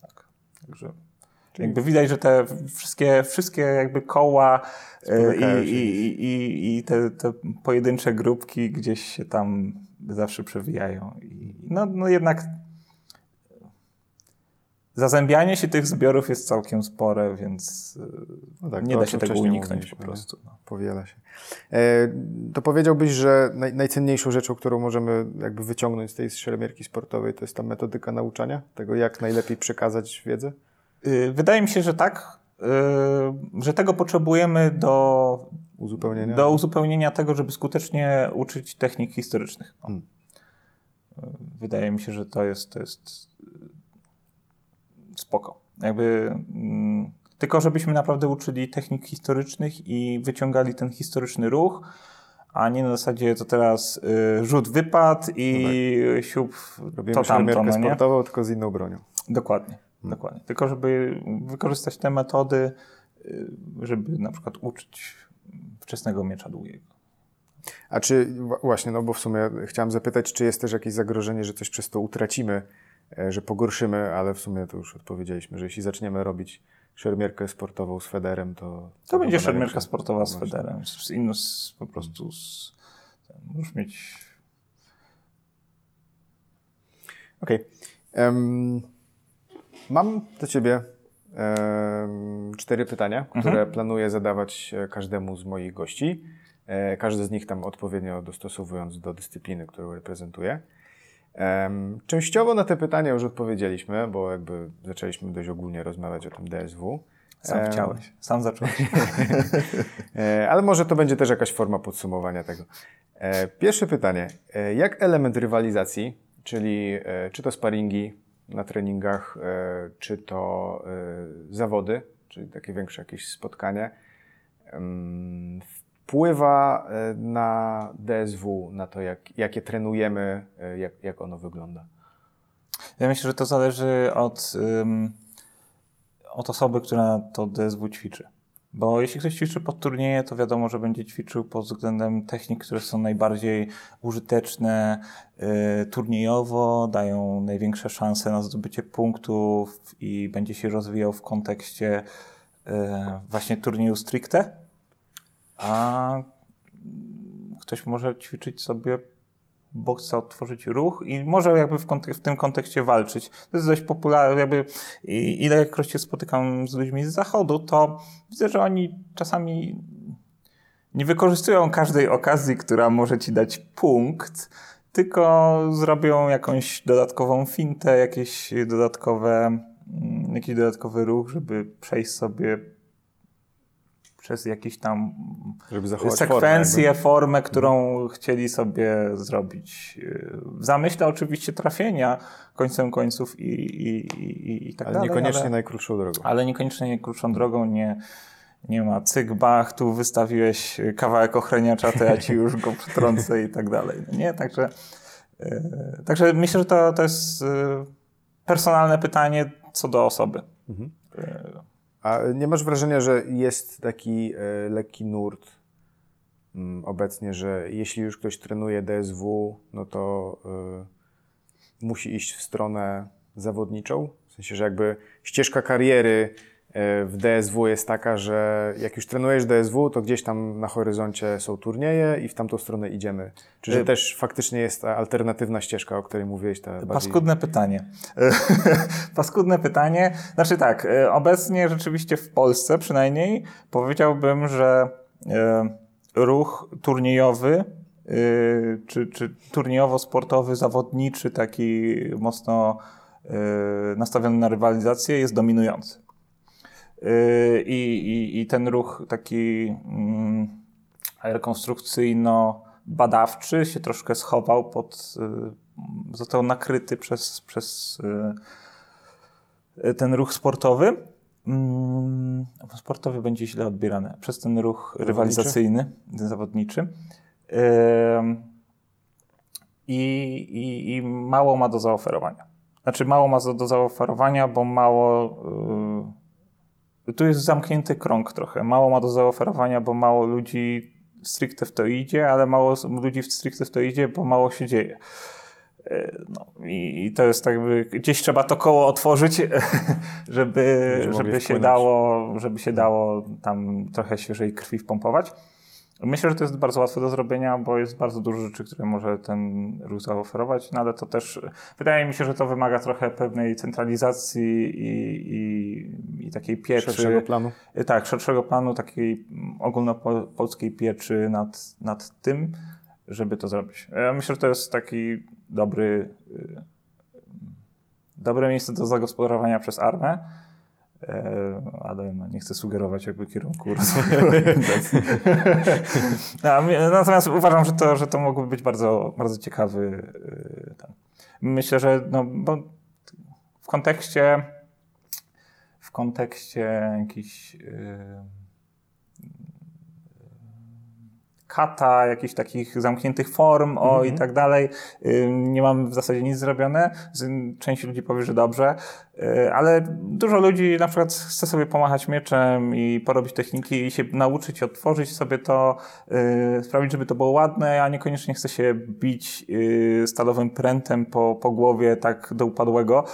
Tak. Także jakby widać, że te wszystkie, wszystkie jakby koła e, i, i, i, i te, te pojedyncze grupki gdzieś się tam zawsze przewijają. I no, no jednak zazębianie się tych zbiorów jest całkiem spore, więc No tak, nie da się tego uniknąć po prostu. No. Powiela się. E, to powiedziałbyś, że naj, najcenniejszą rzeczą, którą możemy jakby wyciągnąć z tej szermierki sportowej, to jest ta metodyka nauczania? Tego, jak najlepiej przekazać wiedzę? Y, Wydaje mi się, że tak, y, że tego potrzebujemy do, Uzupełnienia? do uzupełnienia tego, żeby skutecznie uczyć technik historycznych. O. Hmm. Y, Wydaje mi się, że to jest, to jest spoko. Jakby, mm, tylko żebyśmy naprawdę uczyli technik historycznych i wyciągali ten historyczny ruch, a nie na zasadzie to teraz y, rzut wypad i siup Robimy to tamto. No nie? sportową, tylko z inną bronią. Dokładnie, Hmm. dokładnie. Tylko żeby wykorzystać te metody, y, żeby na przykład uczyć wczesnego miecza długiego. A czy właśnie, no bo w sumie chciałem zapytać, czy jest też jakieś zagrożenie, że coś przez to utracimy, że pogorszymy, ale w sumie to już odpowiedzieliśmy, że jeśli zaczniemy robić szermierkę sportową z Federem, to... To będzie chyba szermierka sportowa z. Federem, z inną, po prostu z, możesz mieć... Okej. Em, mam do Ciebie em, cztery pytania, które planuję zadawać e, każdemu z moich gości. E, każdy z nich tam odpowiednio dostosowując do dyscypliny, którą reprezentuję. Częściowo na te pytania już odpowiedzieliśmy, bo jakby zaczęliśmy dość ogólnie rozmawiać o tym DSW. Sam chciałeś, sam zacząłeś. E, Ale może to będzie też jakaś forma podsumowania tego. E, Pierwsze pytanie. E, Jak element rywalizacji, czyli czy to sparingi na treningach, czy to zawody, czyli takie większe jakieś spotkanie, wpływa e, na DSW, na to, jak, jakie trenujemy, e, jak, jak ono wygląda? Ja myślę, że to zależy od, ym, od osoby, która to DSW ćwiczy. Bo jeśli ktoś ćwiczy pod turnieje, to wiadomo, że będzie ćwiczył pod względem technik, które są najbardziej użyteczne y, turniejowo, dają największe szanse na zdobycie punktów i będzie się rozwijał w kontekście y, właśnie turnieju stricte. A ktoś może ćwiczyć sobie bo chce otworzyć ruch i może jakby w, w tym kontekście walczyć. To jest dość popularne, jakby ilekroć się spotykam z ludźmi z zachodu, to widzę, że oni czasami nie wykorzystują każdej okazji, która może ci dać punkt, tylko zrobią jakąś dodatkową fintę, jakieś dodatkowe, mm, jakiś dodatkowy ruch, żeby przejść sobie przez jakiś tam sekwencję, formę, formę, którą chcieli sobie zrobić. yy, W zamyśle oczywiście trafienia końcem końców i, i, i, i tak ale dalej. niekoniecznie ale, najkrótszą drogą. ale niekoniecznie krótszą drogą nie, nie ma cyk, bach, tu wystawiłeś kawałek ochraniacza, to ja ci już go przytrącę i tak dalej. No nie, także, yy, także myślę, że to, to jest yy, personalne pytanie co do osoby. Mhm. A nie masz wrażenia, że jest taki e, lekki nurt mm, obecnie, że jeśli już ktoś trenuje DSW, no to e, musi iść w stronę zawodniczą? W sensie, że jakby ścieżka kariery w DSW jest taka, że jak już trenujesz DSW, to gdzieś tam na horyzoncie są turnieje i w tamtą stronę idziemy. Czy że Y- też faktycznie jest ta alternatywna ścieżka, o której mówiłeś, ta bardziej... Paskudne pytanie. Paskudne pytanie. Znaczy tak, e, obecnie rzeczywiście w Polsce przynajmniej powiedziałbym, że e, ruch turniejowy, e, czy, czy turniejowo-sportowy, zawodniczy, taki mocno e, nastawiony na rywalizację jest dominujący. E, I, i, i ten ruch taki mm, rekonstrukcyjno-badawczy się troszkę schował pod, y, został nakryty przez, przez y, y, ten ruch sportowy. Mm, Sportowy będzie źle odbierany. Przez ten ruch rywalizacyjny, zawodniczy. I, i, I mało ma do zaoferowania. Znaczy, mało ma do zaoferowania, bo mało. Tu jest zamknięty krąg trochę. Mało ma do zaoferowania, bo mało ludzi stricte w to idzie, ale mało ludzi stricte w to idzie, bo mało się dzieje. No, i, i, to jest tak, by gdzieś trzeba to koło otworzyć, żeby, żeby się dało, żeby się dało tam trochę świeżej krwi wpompować. Myślę, że to jest bardzo łatwe do zrobienia, bo jest bardzo dużo rzeczy, które może ten ruch zaoferować, no ale to też wydaje mi się, że to wymaga trochę pewnej centralizacji i, i, i takiej pieczy. Szerszego planu. Tak, szerszego planu, takiej ogólnopolskiej pieczy nad, nad tym, żeby to zrobić. Ja myślę, że to jest taki dobry, y, dobre miejsce do zagospodarowania przez armę, e, ale no, nie chcę sugerować jakby kierunku rozwoju Natomiast uważam, że to, że to mógłby być bardzo, bardzo ciekawy. Y, ten. Myślę, że no, bo w kontekście w kontekście jakichś yy, kata, jakichś takich zamkniętych form, o mm -hmm. i tak dalej. Nie mam w zasadzie nic zrobione. Część ludzi powie, że dobrze, y, ale dużo ludzi na przykład chce sobie pomachać mieczem i porobić techniki i się nauczyć, otworzyć sobie to, y, sprawić, żeby to było ładne, a niekoniecznie chce się bić y, stalowym prętem po, po głowie tak do upadłego.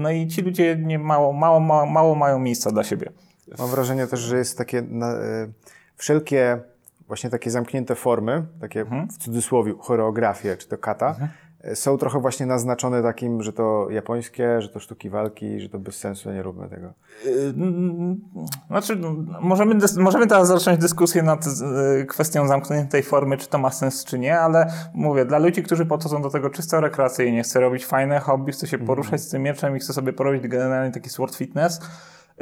No i ci ludzie nie mało, mało, mało, mało mają miejsca dla siebie. Mam wrażenie też, że jest takie na, wszelkie właśnie takie zamknięte formy, takie mhm. w cudzysłowie choreografie, czy to kata, mhm. E, są trochę właśnie naznaczone takim, że to japońskie, że to sztuki walki, że to bez sensu, nie róbmy tego. Y, znaczy, możemy, możemy teraz zacząć dyskusję nad y, kwestią zamkniętej formy, czy to ma sens, czy nie, ale mówię, dla ludzi, którzy podchodzą do tego czysto rekreacyjnie, chce robić fajne hobby, chce się mhm. poruszać z tym mieczem i chce sobie porobić generalnie taki sword fitness,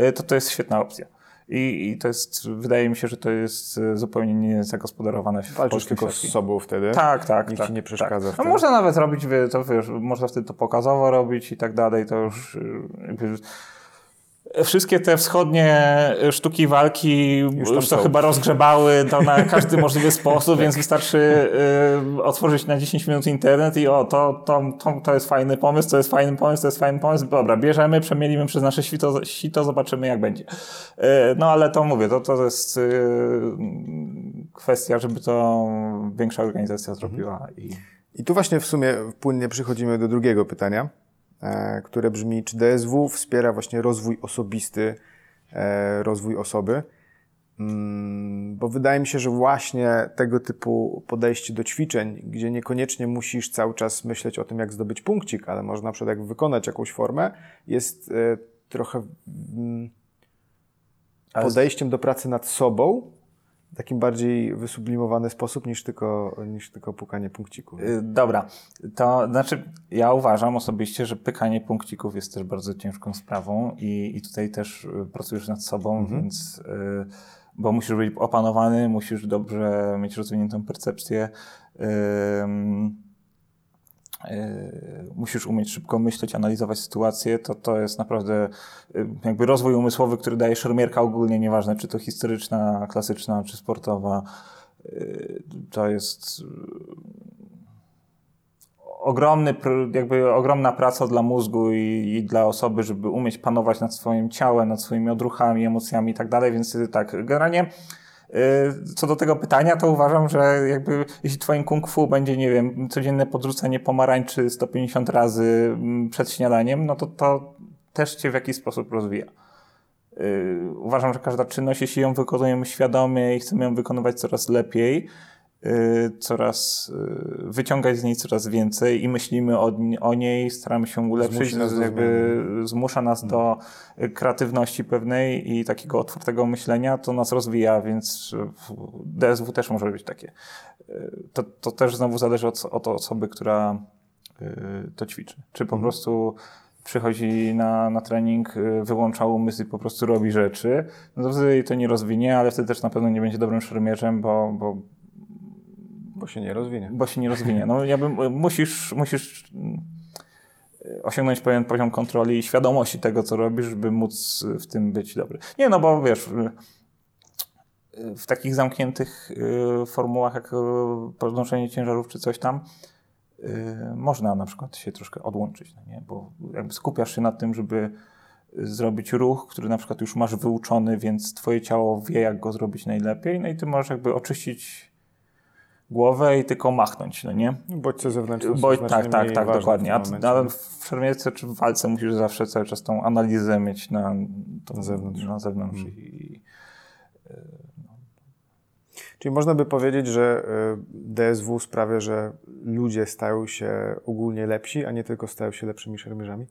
y, to to jest świetna opcja. I, I, to jest, wydaje mi się, że to jest e, zupełnie niezagospodarowane w Walczysz tylko z sobą wtedy. Tak, tak. Nikt tak, ci nie przeszkadza. Tak. No można nawet robić, to wiesz, można wtedy to pokazowo robić i tak dalej, to już e, jakby wszystkie te wschodnie sztuki walki już, już to są. chyba rozgrzebały to na każdy możliwy sposób, więc wystarczy y, otworzyć na 10 minut internet i o, to, to, to, to jest fajny pomysł, to jest fajny pomysł, to jest fajny pomysł. Dobra, bierzemy, przemielimy przez nasze sito, sito zobaczymy jak będzie. Y, no ale to mówię, to, to jest y, kwestia, żeby to większa organizacja zrobiła. I... I tu właśnie w sumie płynnie przychodzimy do drugiego pytania. E, które brzmi, czy DSW wspiera właśnie rozwój osobisty, e, rozwój osoby. Mm, bo wydaje mi się, że właśnie tego typu podejście do ćwiczeń, gdzie niekoniecznie musisz cały czas myśleć o tym, jak zdobyć punkcik, ale można na przykład jak wykonać jakąś formę, jest e, trochę mm, podejściem do pracy nad sobą, takim bardziej wysublimowany sposób niż tylko, niż tylko pukanie punkcików. Y, dobra, to znaczy ja uważam osobiście, że pykanie punkcików jest też bardzo ciężką sprawą i, i tutaj też y, pracujesz nad sobą, mhm. więc y, bo musisz być opanowany, musisz dobrze mieć rozwiniętą percepcję. Musisz umieć szybko myśleć, analizować sytuację, to to jest naprawdę yy, jakby rozwój umysłowy, który daje szermierka ogólnie, nieważne czy to historyczna, klasyczna, czy sportowa. Yy, to jest ogromny, jakby ogromna praca dla mózgu i, i, dla osoby, żeby umieć panować nad swoim ciałem, nad swoimi odruchami, emocjami i tak dalej, więc tak, generalnie co do tego pytania, to uważam, że jakby jeśli twoim kung fu będzie, nie wiem, codzienne podrzucanie pomarańczy 150 razy mm, przed śniadaniem, no to to też cię w jakiś sposób rozwija. Y, uważam, że każda czynność, jeśli ją wykonujemy świadomie i chcemy ją wykonywać coraz lepiej, Y, coraz y, wyciągać z niej coraz więcej i myślimy o, o niej, staramy się ulepszyć, nas jakby zmusza nas do kreatywności pewnej i takiego otwartego myślenia, to nas rozwija, więc DSW też może być takie. Y, to, to też znowu zależy od, od osoby, która to ćwiczy. Czy po mhm. prostu przychodzi na, na trening, wyłącza umysł i po prostu robi rzeczy, no to wtedy to nie rozwinie, ale wtedy też na pewno nie będzie dobrym szermierzem, bo, bo bo się nie rozwinie. Bo się nie rozwinie. No, ja bym, musisz, musisz osiągnąć pewien poziom kontroli i świadomości tego, co robisz, żeby móc w tym być dobry. Nie, no bo wiesz, w takich zamkniętych e, formułach jak e, podnoszenie ciężarów czy coś tam, można na przykład się troszkę odłączyć, no nie? bo jakby skupiasz się na tym, żeby zrobić ruch, który na przykład już masz wyuczony, więc twoje ciało wie, jak go zrobić najlepiej, no i ty możesz jakby oczyścić głowę i tylko machnąć, no nie? Bodźce zewnętrzne Bo, tak, tak, tak, ważne dokładnie. A, ale w szermierce czy w walce musisz zawsze cały czas tą analizę mieć na, tą, Na zewnątrz. Na zewnątrz Mhm. i, Czyli można by powiedzieć, że y, DSW sprawia, że ludzie stają się ogólnie lepsi, a nie tylko stają się lepszymi szermierzami?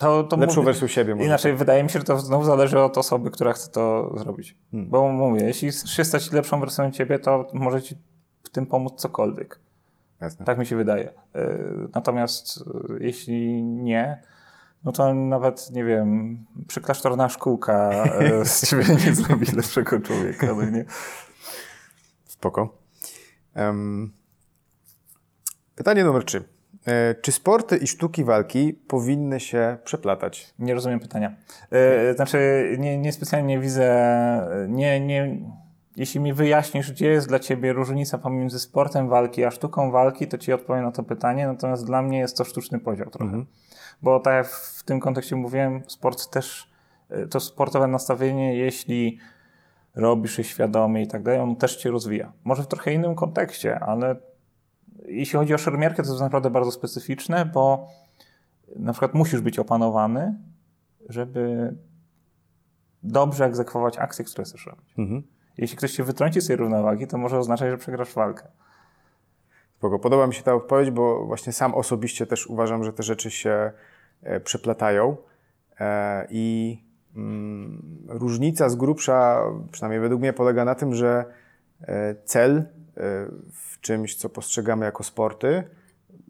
To, to Lepszą wersją siebie może. Inaczej, wydaje mi się, że to znowu zależy od osoby, która chce to zrobić. Hmm. Bo mówię, jeśli chcesz stać lepszą wersją ciebie, to może ci w tym pomóc cokolwiek. Jasne. Tak mi się wydaje. Yy, Natomiast yy, jeśli nie, no to nawet, nie wiem, przyklasztorna szkółka yy, z ciebie nie zrobi lepszego człowieka. No nie? Spoko. Em, pytanie numer trzy. E, Czy sporty i sztuki walki powinny się przeplatać? nie rozumiem pytania. Yy, Znaczy, nie, nie specjalnie widzę, nie, nie, jeśli mi wyjaśnisz, gdzie jest dla ciebie różnica pomiędzy sportem walki a sztuką walki, to ci odpowiem na to pytanie, natomiast dla mnie jest to sztuczny podział trochę. Bo tak jak w tym kontekście mówiłem, sport też, y, to sportowe nastawienie, jeśli robisz je świadomie i tak dalej, on też cię rozwija. Może w trochę innym kontekście, ale jeśli chodzi o szermierkę, to jest naprawdę bardzo specyficzne, bo na przykład musisz być opanowany, żeby dobrze egzekwować akcje, które chcesz robić. Mhm. Jeśli ktoś cię wytrąci z tej równowagi, to może oznaczać, że przegrasz walkę. Spoko. Podoba mi się ta odpowiedź, bo właśnie sam osobiście też uważam, że te rzeczy się e, przeplatają e, i mm, różnica z grubsza, przynajmniej według mnie, polega na tym, że e, cel w czymś, co postrzegamy jako sporty,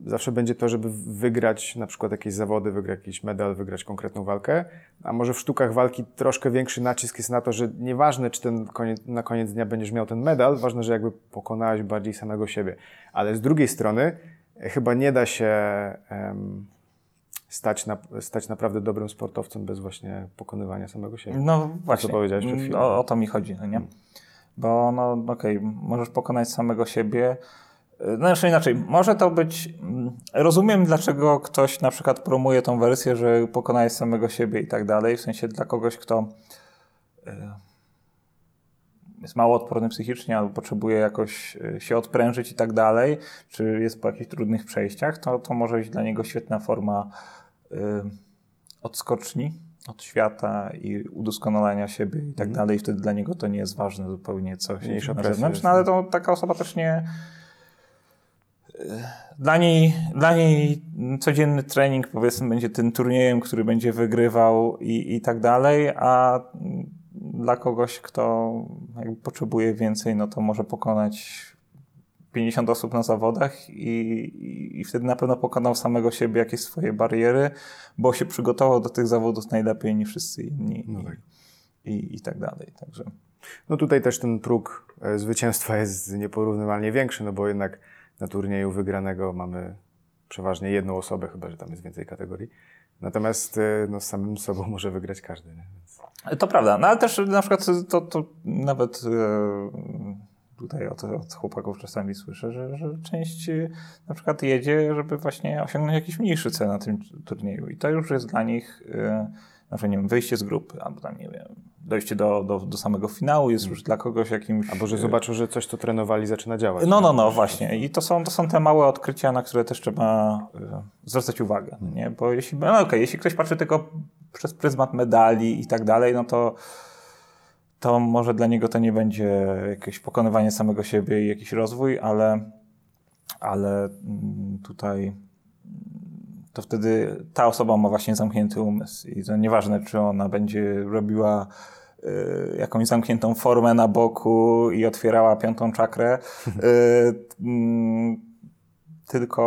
zawsze będzie to, żeby wygrać na przykład jakieś zawody, wygrać jakiś medal, wygrać konkretną walkę, a może w sztukach walki troszkę większy nacisk jest na to, że nieważne, czy ten koniec, na koniec dnia będziesz miał ten medal, ważne, że jakby pokonałeś bardziej samego siebie. Ale z drugiej strony e, chyba nie da się em, stać, na, stać naprawdę dobrym sportowcem bez właśnie pokonywania samego siebie. No właśnie, powiedziałeś przed chwilą. o, o to mi chodzi, no nie? Bo no okej, możesz pokonać samego siebie. Y, Znaczy inaczej, może to być... mm, Rozumiem, dlaczego ktoś na przykład promuje tą wersję, że pokonałeś samego siebie i tak dalej, w sensie dla kogoś, kto y, jest mało odporny psychicznie albo potrzebuje jakoś y, się odprężyć i tak dalej, czy jest po jakichś trudnych przejściach, to, to może być dla niego świetna forma odskoczni od świata i udoskonalania siebie i tak dalej. I wtedy dla niego to nie jest ważne zupełnie, co się Mhm. Mniejsza na zewnątrz. No ale to taka osoba też nie... Dla niej, dla niej codzienny trening powiedzmy będzie tym turniejem, który będzie wygrywał i, i tak dalej, a dla kogoś, kto jakby potrzebuje więcej, no to może pokonać 50 osób na zawodach i, i, i wtedy na pewno pokonał samego siebie, jakieś swoje bariery, bo się przygotował do tych zawodów najlepiej niż wszyscy inni No i, tak. i, i tak dalej. Także No tutaj też ten próg e, zwycięstwa jest nieporównywalnie większy, no bo jednak na turnieju wygranego mamy przeważnie jedną osobę, chyba że tam jest więcej kategorii. Natomiast e, no, samym sobą może wygrać każdy. Więc... To prawda, no ale też na przykład to, to nawet e, tutaj od, od chłopaków czasami słyszę, że, że część e, na przykład jedzie, żeby właśnie osiągnąć jakiś mniejszy cel na tym turnieju i to już jest dla nich e, na przykład, nie wiem, wyjście z grupy, albo tam, nie wiem, dojście do, do, do samego finału jest już dla kogoś jakimś... Albo że e, zobaczą, że coś, co trenowali, zaczyna działać. No, no, no, właśnie. I to są, to są te małe odkrycia, na które też trzeba zwracać uwagę, no nie? Bo jeśli, no okej, jeśli ktoś patrzy tylko przez pryzmat medali i tak dalej, no to to może dla niego to nie będzie jakieś pokonywanie samego siebie i jakiś rozwój, ale, ale mm, tutaj mm, to wtedy ta osoba ma właśnie zamknięty umysł i to nieważne, czy ona będzie robiła y, jakąś zamkniętą formę na boku i otwierała piątą czakrę, y, mm, tylko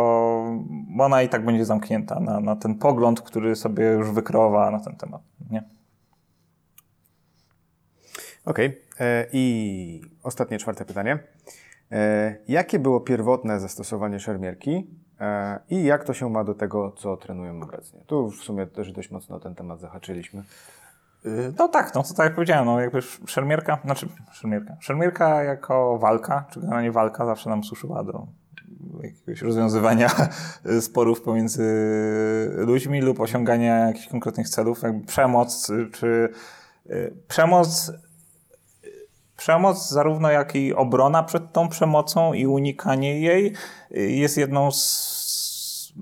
ona i tak będzie zamknięta na, na ten pogląd, który sobie już wykreowała na ten temat. Nie? Okej. E, I ostatnie, czwarte pytanie. E, jakie było pierwotne zastosowanie szermierki e, i jak to się ma do tego, co trenują obecnie? Tu w sumie też dość mocno ten temat zahaczyliśmy. Y, No tak, no to tak jak powiedziałem, no jakby sz- szermierka, znaczy szermierka, szermierka jako walka, czy generalnie walka zawsze nam służyła do jakiegoś rozwiązywania sporów pomiędzy ludźmi lub osiągania jakichś konkretnych celów, jakby przemoc czy y, przemoc Przemoc, zarówno jak i obrona przed tą przemocą i unikanie jej, jest jedną z,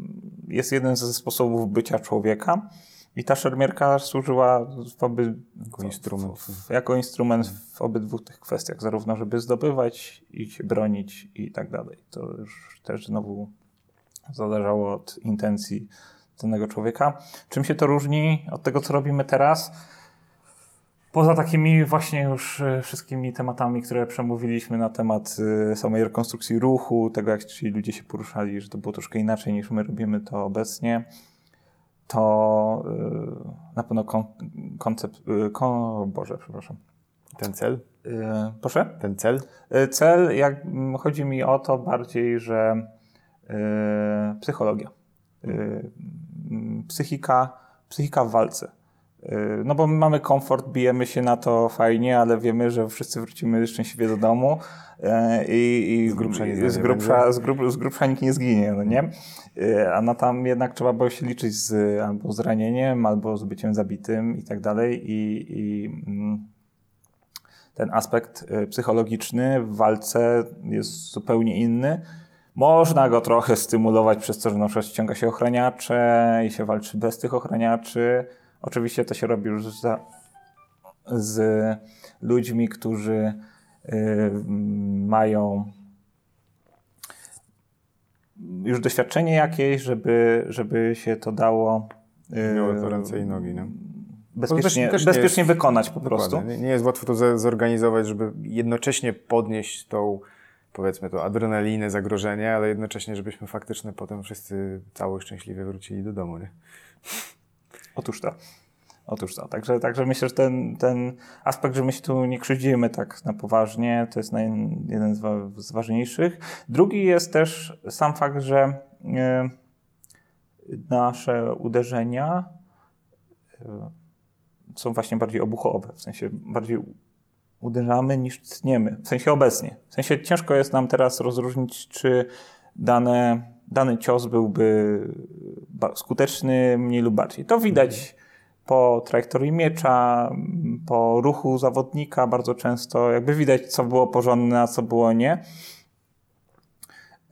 jest jeden ze sposobów bycia człowieka. I ta szermierka służyła w oby, jako instrument. W, jako instrument w obydwu tych kwestiach, zarówno żeby zdobywać i się bronić i tak dalej. To już też znowu zależało od intencji danego człowieka. Czym się to różni od tego, co robimy teraz? Poza takimi właśnie już e, wszystkimi tematami, które przemówiliśmy na temat e, samej rekonstrukcji ruchu, tego jak ci ludzie się poruszali, że to było troszkę inaczej niż my robimy to obecnie, to e, na pewno kon, koncept, kon, Boże, przepraszam. Ten cel? Proszę? Ten cel? Cel, jak chodzi mi o to bardziej, że psychologia, psychika, psychika w walce no bo my mamy komfort, bijemy się na to fajnie, ale wiemy, że wszyscy wrócimy szczęśliwie do domu y, i, i z grubsza, z, grubsza, z, grub, z grubsza nikt nie zginie, no nie? Y, a no tam jednak trzeba było się liczyć z, albo z ranieniem, albo z byciem zabitym i tak dalej i, i mm, ten aspekt psychologiczny w walce jest zupełnie inny. Można go trochę stymulować przez to, że na przykład ściąga się ochraniacze i się walczy bez tych ochraniaczy, Oczywiście to się robi już za, z ludźmi, którzy y, mają już doświadczenie jakieś, żeby, żeby się to dało. Y, Miało ręce i nogi, nie? Bezpiecznie, też, też bezpiecznie jest, wykonać po prostu. Nie, nie jest łatwo to zorganizować, żeby jednocześnie podnieść tą, powiedzmy, to adrenalinę, zagrożenie, ale jednocześnie, żebyśmy faktycznie potem wszyscy cało szczęśliwie wrócili do domu, nie? Otóż to. Otóż to. Także, także myślę, że ten, ten aspekt, że my się tu nie krzywdzimy tak na poważnie, to jest jeden z, wa z ważniejszych. Drugi jest też sam fakt, że y, nasze uderzenia y, są właśnie bardziej obuchowe, w sensie bardziej uderzamy niż tniemy, w sensie obecnie. W sensie ciężko jest nam teraz rozróżnić, czy dane, dany cios byłby skuteczny mniej lub bardziej. To widać po trajektorii miecza, po ruchu zawodnika bardzo często jakby widać, co było porządne, a co było nie.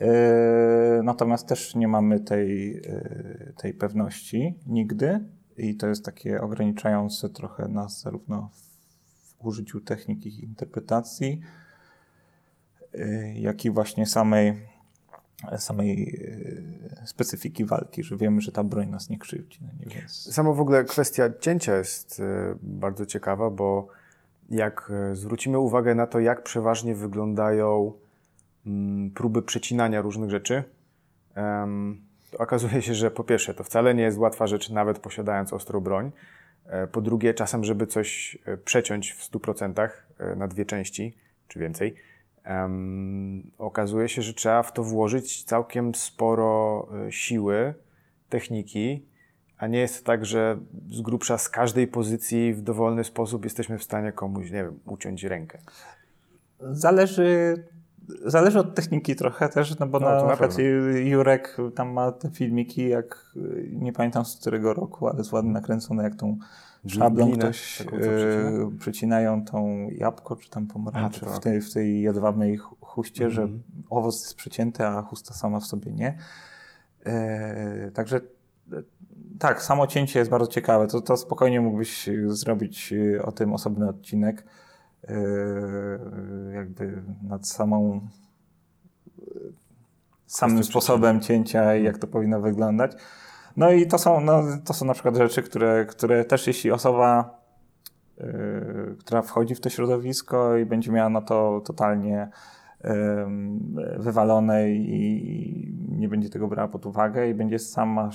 Yy, natomiast też nie mamy tej, yy, tej pewności nigdy i to jest takie ograniczające trochę nas zarówno w użyciu techniki interpretacji, yy, jak i właśnie samej samej e, specyfiki walki, że wiemy, że ta broń nas nie krzywdzi. No nie. Samo w ogóle kwestia cięcia jest e, bardzo ciekawa, bo jak e, zwrócimy uwagę na to, jak przeważnie wyglądają mm, próby przecinania różnych rzeczy, to okazuje się, że po pierwsze, to wcale nie jest łatwa rzecz, nawet posiadając ostrą broń. Po drugie, czasem, żeby coś przeciąć w 100% na dwie części czy więcej, Um, okazuje się, że trzeba w to włożyć całkiem sporo e, siły, techniki, a nie jest tak, że z grubsza z każdej pozycji w dowolny sposób jesteśmy w stanie komuś, nie wiem, uciąć rękę. Zależy, zależy od techniki trochę też, no bo no, na, na przykład Jurek tam ma te filmiki, jak nie pamiętam z którego roku, ale jest ładnie nakręcone, jak tą szablą Glinę, ktoś taką, e, przecinają tą jabłko czy tam pomarańczę w, tej, w tej jedwabnej chuście, mm -hmm. że mhm. owoc jest przecięty, a chusta sama w sobie nie. E, także e, tak, samo cięcie jest bardzo ciekawe. To, to spokojnie mógłbyś zrobić e, o tym osobny odcinek. E, jakby nad samą samym sposobem cięcia i jak to powinno wyglądać. No i to są, no, to są na przykład rzeczy, które, które też jeśli osoba, yy, która wchodzi w to środowisko i będzie miała na to totalnie yy, wywalone i nie będzie tego brała pod uwagę i będzie sama,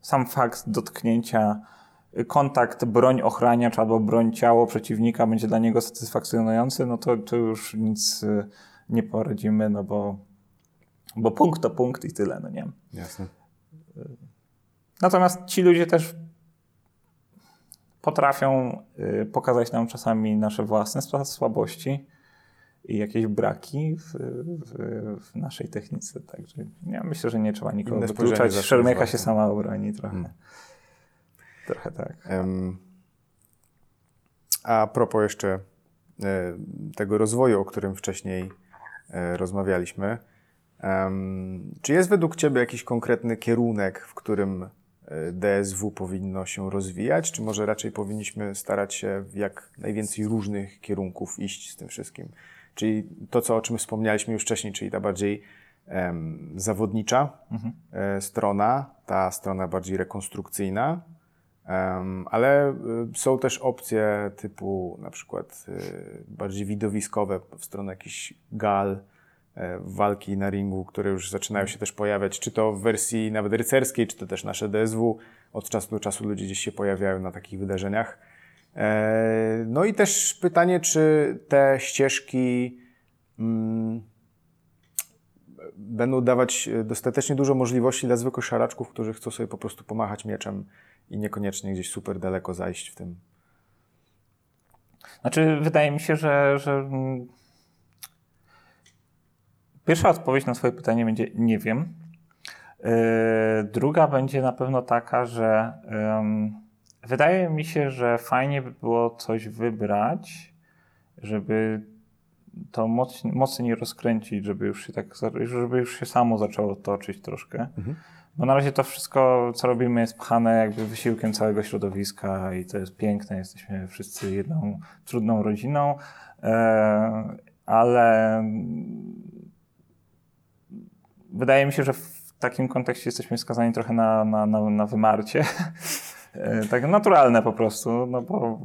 sam fakt dotknięcia kontakt broń ochraniacz albo broń ciało przeciwnika będzie dla niego satysfakcjonujący, no to, to już nic y, nie poradzimy, no bo, bo punkt to punkt i tyle, no nie? Jasne. Natomiast ci ludzie też potrafią y, pokazać nam czasami nasze własne słabości i jakieś braki w, w, w naszej technice. Także ja myślę, że nie trzeba nikogo Inne wykluczać. jest się sama obroni trochę. Hmm. Trochę tak. Em, A propos jeszcze e, tego rozwoju, o którym wcześniej e, rozmawialiśmy, em, czy jest według Ciebie jakiś konkretny kierunek, w którym DSW powinno się rozwijać, czy może raczej powinniśmy starać się w jak najwięcej różnych kierunków iść z tym wszystkim? Czyli to, co, o czym wspomnialiśmy już wcześniej, czyli ta bardziej em, zawodnicza e, strona, ta strona bardziej rekonstrukcyjna, ale y, są też opcje typu na przykład y, bardziej widowiskowe w stronę jakichś gal, walki na ringu, które już zaczynają się też pojawiać, czy to w wersji nawet rycerskiej, czy to też nasze DSW. Od czasu do czasu ludzie gdzieś się pojawiają na takich wydarzeniach. E, No i też pytanie, czy te ścieżki mm, będą dawać e, dostatecznie dużo możliwości dla zwykłych szaraczków, którzy chcą sobie po prostu pomachać mieczem i niekoniecznie gdzieś super daleko zajść w tym. Znaczy, wydaje mi się, że, że mm, pierwsza odpowiedź na Twoje pytanie będzie nie wiem. Yy, druga będzie na pewno taka, że wydaje mi się, że fajnie by było coś wybrać, żeby to mocniej, mocniej rozkręcić, żeby już się tak, żeby już się samo zaczęło toczyć troszkę. Bo na razie to wszystko, co robimy, jest pchane jakby wysiłkiem całego środowiska i to jest piękne. Jesteśmy wszyscy jedną trudną rodziną, e, ale wydaje mi się, że w takim kontekście jesteśmy skazani trochę na, na, na, na wymarcie. E, tak naturalne po prostu, no bo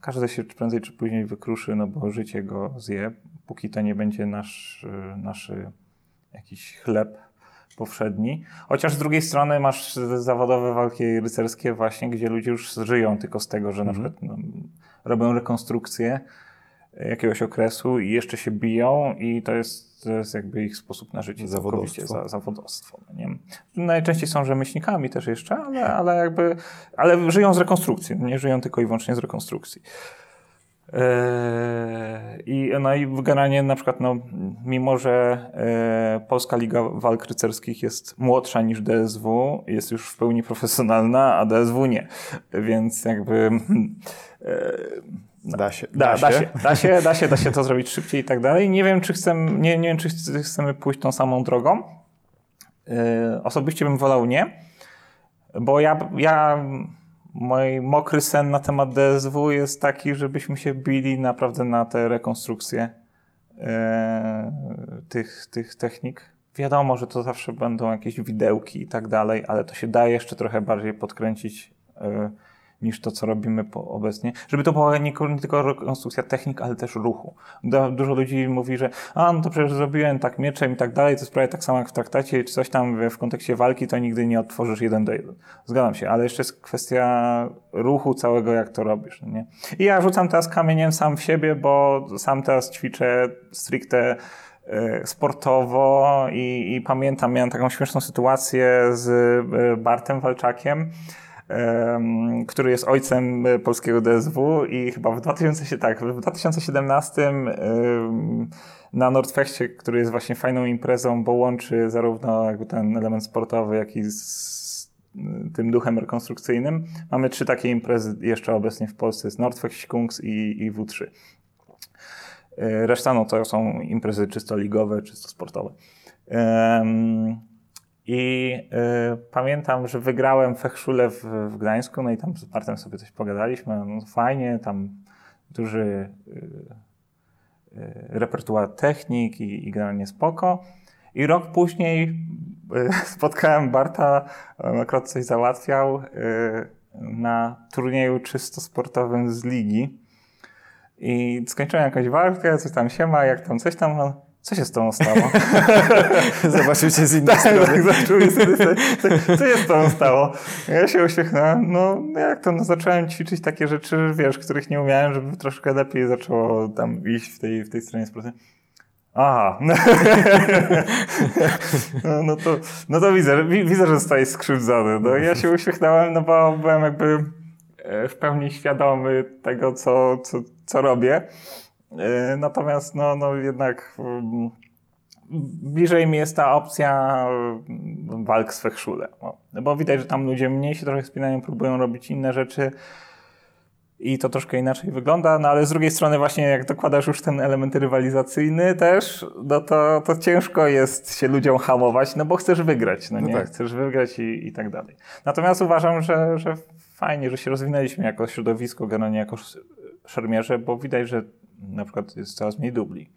każdy się prędzej czy później wykruszy, no bo życie go zje, póki to nie będzie nasz, e, nasz jakiś chleb powszedni. Chociaż z drugiej strony masz zawodowe walki rycerskie właśnie, gdzie ludzie już żyją tylko z tego, że na przykład no, robią rekonstrukcję jakiegoś okresu i jeszcze się biją i to jest, to jest jakby ich sposób na życie Zawodowstwo. za, zawodowstwo. No nie? Najczęściej są rzemieślnikami też jeszcze, ale, ale jakby, ale żyją z rekonstrukcji, nie żyją tylko i wyłącznie z rekonstrukcji. Eee, I, no i generalnie na przykład, no, mimo że e, Polska Liga Walk Rycerskich jest młodsza niż DSW, jest już w pełni profesjonalna, a DSW nie. Więc jakby e, Da się. da, da, się. da się, da się, da się to zrobić szybciej i tak dalej. Nie wiem, czy chcemy, nie, nie wiem, czy chc- chcemy pójść tą samą drogą. Yy, osobiście bym wolał nie, bo ja, ja, mój mokry sen na temat DSW jest taki, żebyśmy się bili naprawdę na te rekonstrukcje yy, tych, tych technik. Wiadomo, że to zawsze będą jakieś widełki i tak dalej, ale to się da jeszcze trochę bardziej podkręcić yy, niż to, co robimy obecnie. Żeby to była nie, nie tylko rekonstrukcja technik, ale też ruchu. Du- Dużo ludzi mówi, że a, no to przecież zrobiłem tak mieczem i tak dalej, to jest prawie tak samo jak w traktacie, czy coś tam w, kontekście walki, to nigdy nie odtworzysz jeden do jeden. Zgadzam się, ale jeszcze jest kwestia ruchu całego, jak to robisz, no nie? I ja rzucam teraz kamieniem sam w siebie, bo sam teraz ćwiczę stricte e, sportowo i, i pamiętam, miałem taką śmieszną sytuację z e, Bartem Walczakiem, em, który jest ojcem e, polskiego DSW i chyba w 2000, tak, w 2017 em, na Nordfestie, który jest właśnie fajną imprezą, bo łączy zarówno jakby ten element sportowy, jak i z y, tym duchem rekonstrukcyjnym. Mamy trzy takie imprezy jeszcze obecnie w Polsce. Jest Nordfest, Kungs i, i W3. Y, Reszta no to są imprezy czysto ligowe, czysto sportowe. I y, pamiętam, że wygrałem Fechszule w, w Gdańsku, no i tam z Bartem sobie coś pogadaliśmy, no fajnie, tam duży y, y, repertuar technik i, i generalnie spoko. I rok później y, spotkałem Barta, akurat coś załatwiał y, na turnieju czysto sportowym z ligi. I skończyłem jakąś walkę, coś tam się ma, jak tam coś tam. Co się z tą stało? Zobaczył cię z innej tak, strony. tak, zaczął mi sobie stać, co- się z tą stało? Ja się uśmiechnąłem, no jak to, no zacząłem ćwiczyć takie rzeczy, wiesz, których nie umiałem, żeby troszkę lepiej zaczęło tam iść w tej, w tej stronie sportu. Aha. No, no, to, no to widzę, widzę, że zostałeś skrzywdzony. No, ja się uśmiechnąłem, no bo byłem jakby e, w pełni świadomy tego, co, co, co robię. E, natomiast no, no jednak mm, bliżej mi jest ta opcja mm, walk z fechszule. No, bo widać, że tam ludzie mniej się trochę spinają, próbują robić inne rzeczy i to troszkę inaczej wygląda, no ale z drugiej strony właśnie jak dokładasz już ten element rywalizacyjny też, no to, to ciężko jest się ludziom hamować, no bo chcesz wygrać, no, no nie? Tak. Chcesz wygrać i, i tak dalej. Natomiast uważam, że, że fajnie, że się rozwinęliśmy jako środowisko, generalnie jako szermierze, bo widać, że na przykład jest coraz mniej dubli.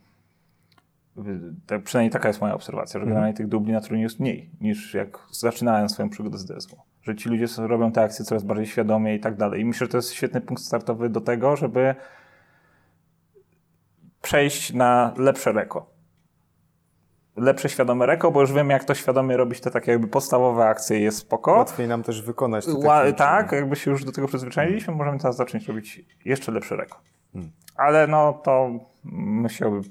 Tak, przynajmniej taka jest moja obserwacja, że mhm. generalnie tych dubli na turnieju jest mniej niż jak zaczynałem swoją przygodę z DSW. Że ci ludzie robią te akcje coraz bardziej świadomie i tak dalej. I myślę, że to jest świetny punkt startowy do tego, żeby przejść na lepsze reko. Lepsze świadome reko, bo już wiem, jak to świadomie robić te takie jakby podstawowe akcje jest spoko. Łatwiej nam też wykonać te Ła, Tak, jakby się już do tego przyzwyczailiśmy, możemy teraz zacząć robić jeszcze lepsze reko. Hmm. Ale no to musiałby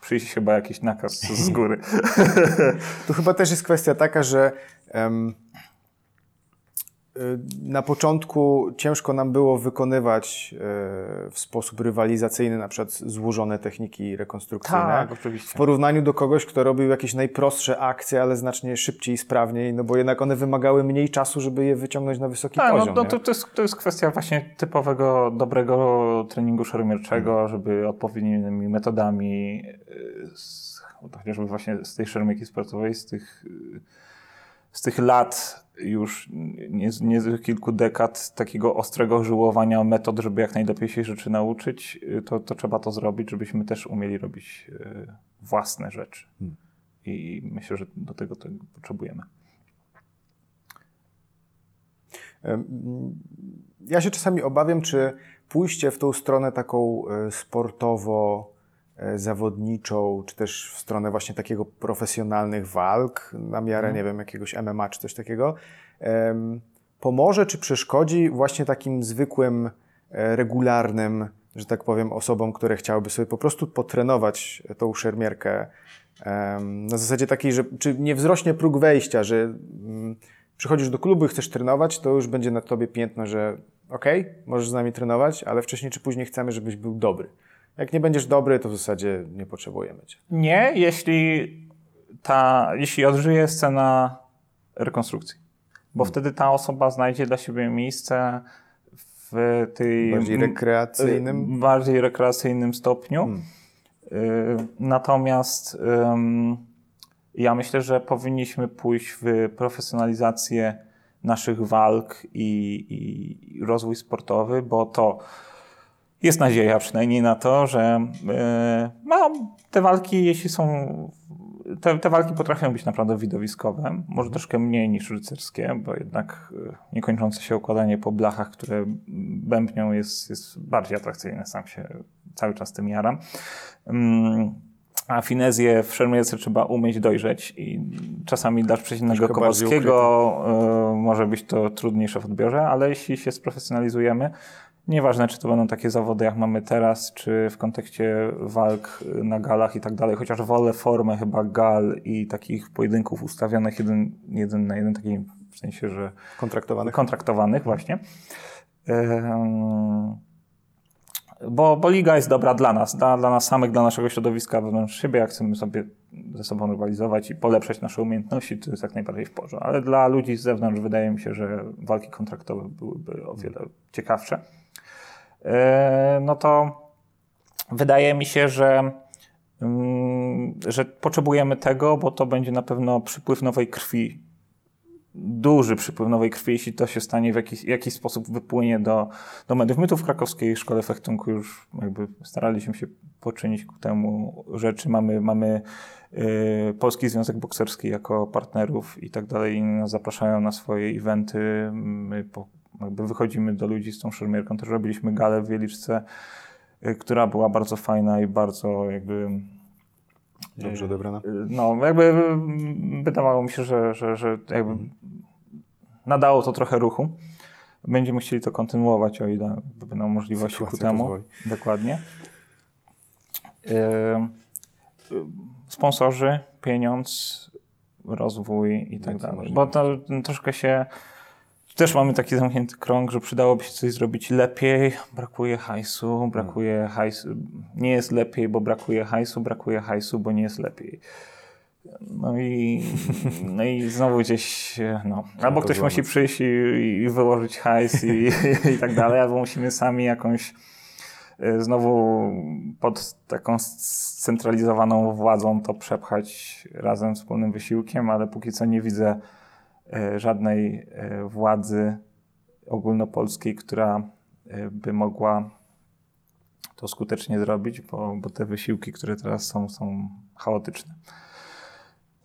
przyjść chyba jakiś nakaz z góry. tu chyba też jest kwestia taka, że um, na początku ciężko nam było wykonywać y, w sposób rywalizacyjny na przykład złożone techniki rekonstrukcyjne. Tak, oczywiście. W porównaniu do kogoś, kto robił jakieś najprostsze akcje, ale znacznie szybciej i sprawniej, no bo jednak one wymagały mniej czasu, żeby je wyciągnąć na wysoki tak, no, poziom. No, no to, to, jest, to jest kwestia właśnie typowego, dobrego treningu szermierczego, hmm. żeby odpowiednimi metodami, y, z, chociażby właśnie z tej szermierki sportowej, z tych, z tych lat już nie, z kilku dekad takiego ostrego żyłowania metod, żeby jak najlepiej się rzeczy nauczyć, to, to trzeba to zrobić, żebyśmy też umieli robić e, własne rzeczy. Hmm. I myślę, że do tego, tego potrzebujemy. Ja się czasami obawiam, czy pójście w tą stronę taką e, sportowo zawodniczą, czy też w stronę właśnie takiego profesjonalnych walk, na miarę, mhm. nie wiem, jakiegoś MMA czy coś takiego, pomoże czy przeszkodzi właśnie takim zwykłym, e, regularnym, że tak powiem, osobom, które chciałyby sobie po prostu potrenować tą szermierkę na zasadzie takiej, że czy nie wzrośnie próg wejścia, że mm, przychodzisz do klubu i chcesz trenować, to już będzie na tobie piętno, że okej, okay, możesz z nami trenować, ale wcześniej czy później chcemy, żebyś był dobry. Jak nie będziesz dobry, to w zasadzie nie potrzebujemy cię. Nie, jeśli ta, jeśli odżyje scena rekonstrukcji. Bo hmm. wtedy ta osoba znajdzie dla siebie miejsce w tej... Bardziej rekreacyjnym? Bardziej rekreacyjnym stopniu. Hmm. Y, natomiast ja myślę, że powinniśmy pójść w profesjonalizację naszych walk i, i rozwój sportowy, bo to jest nadzieja przynajmniej na to, że no, te walki, jeśli są. Te, te walki potrafią być naprawdę widowiskowe, może troszkę mniej niż rycerskie, bo jednak e, niekończące się układanie po blachach, które bębnią, jest, jest bardziej atrakcyjne. Sam się cały czas tym jaram. Mm, a finezję w szermierce trzeba umieć dojrzeć i czasami dla przeciwnego Kowalskiego może być to trudniejsze w odbiorze, ale jeśli się sprofesjonalizujemy, Nieważne, czy to będą takie zawody, jak mamy teraz, czy w kontekście walk na galach i tak dalej, chociaż wolę formę chyba gal i takich pojedynków ustawionych jeden, jeden na jeden, takim w sensie, że... Kontraktowanych. Kontraktowanych, właśnie. Bo, bo liga jest dobra dla nas, dla, dla nas samych, dla naszego środowiska wewnątrz siebie, jak chcemy sobie ze sobą rywalizować i polepszać nasze umiejętności, to jest jak najbardziej w porządku. Ale dla ludzi z zewnątrz wydaje mi się, że walki kontraktowe byłyby o wiele ciekawsze. E, no to wydaje mi się, że, mm, że potrzebujemy tego, bo to będzie na pewno przypływ nowej krwi. Duży przypływ nowej krwi, jeśli to się stanie w jakiś, jakiś sposób wypłynie do, do mediów. My tu w krakowskiej szkole fechtunku już jakby staraliśmy się poczynić ku temu rzeczy. Mamy, mamy yy, Polski Związek Bokserski jako partnerów i tak dalej. Nas zapraszają na swoje eventy. My po, jakby wychodzimy do ludzi z tą szermierką. Też robiliśmy galę w Wieliczce, y, która była bardzo fajna i bardzo jakby... Dobrze y, odebrana? Y, no, jakby wydawało mi się, że, że, że jakby mhm. nadało to trochę ruchu. Będziemy chcieli to kontynuować, o ile będą możliwości Sytuacja ku temu. Pozwoli. Dokładnie. Sponsorzy, pieniądz, rozwój i tak dalej. Bo to troszkę się też mamy taki zamknięty krąg, że przydałoby się coś zrobić lepiej, brakuje hajsu, brakuje hajsu, nie jest lepiej, bo brakuje hajsu, brakuje hajsu, bo nie jest lepiej. No i, no i znowu gdzieś, no, albo ktoś musi przyjść i, i wyłożyć hajs i, i, tak dalej, albo musimy sami jakąś y, znowu pod taką scentralizowaną władzą to przepchać razem wspólnym wysiłkiem, ale póki co nie widzę żadnej y, władzy ogólnopolskiej, która by mogła to skutecznie zrobić, bo, bo te wysiłki, które teraz są, są chaotyczne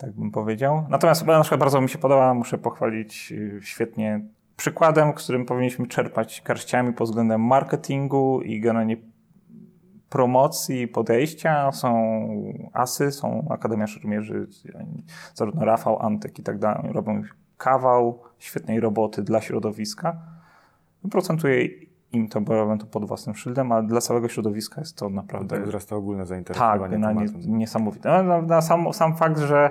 tak bym powiedział. Natomiast na przykład bardzo mi się podoba, muszę pochwalić y, świetnie przykładem, którym powinniśmy czerpać garściami pod względem marketingu i generalnie promocji, podejścia. Są ASY, są Akademia Szermierzy, zarówno Rafał, Antek i tak dalej. Robią kawał świetnej roboty dla środowiska. Procentuje im to, bo robią to pod własnym szyldem, ale dla całego środowiska jest to naprawdę... Tak wzrasta ogólne zainteresowanie Tak, na, niesamowite. Na, na, na sam, sam fakt, że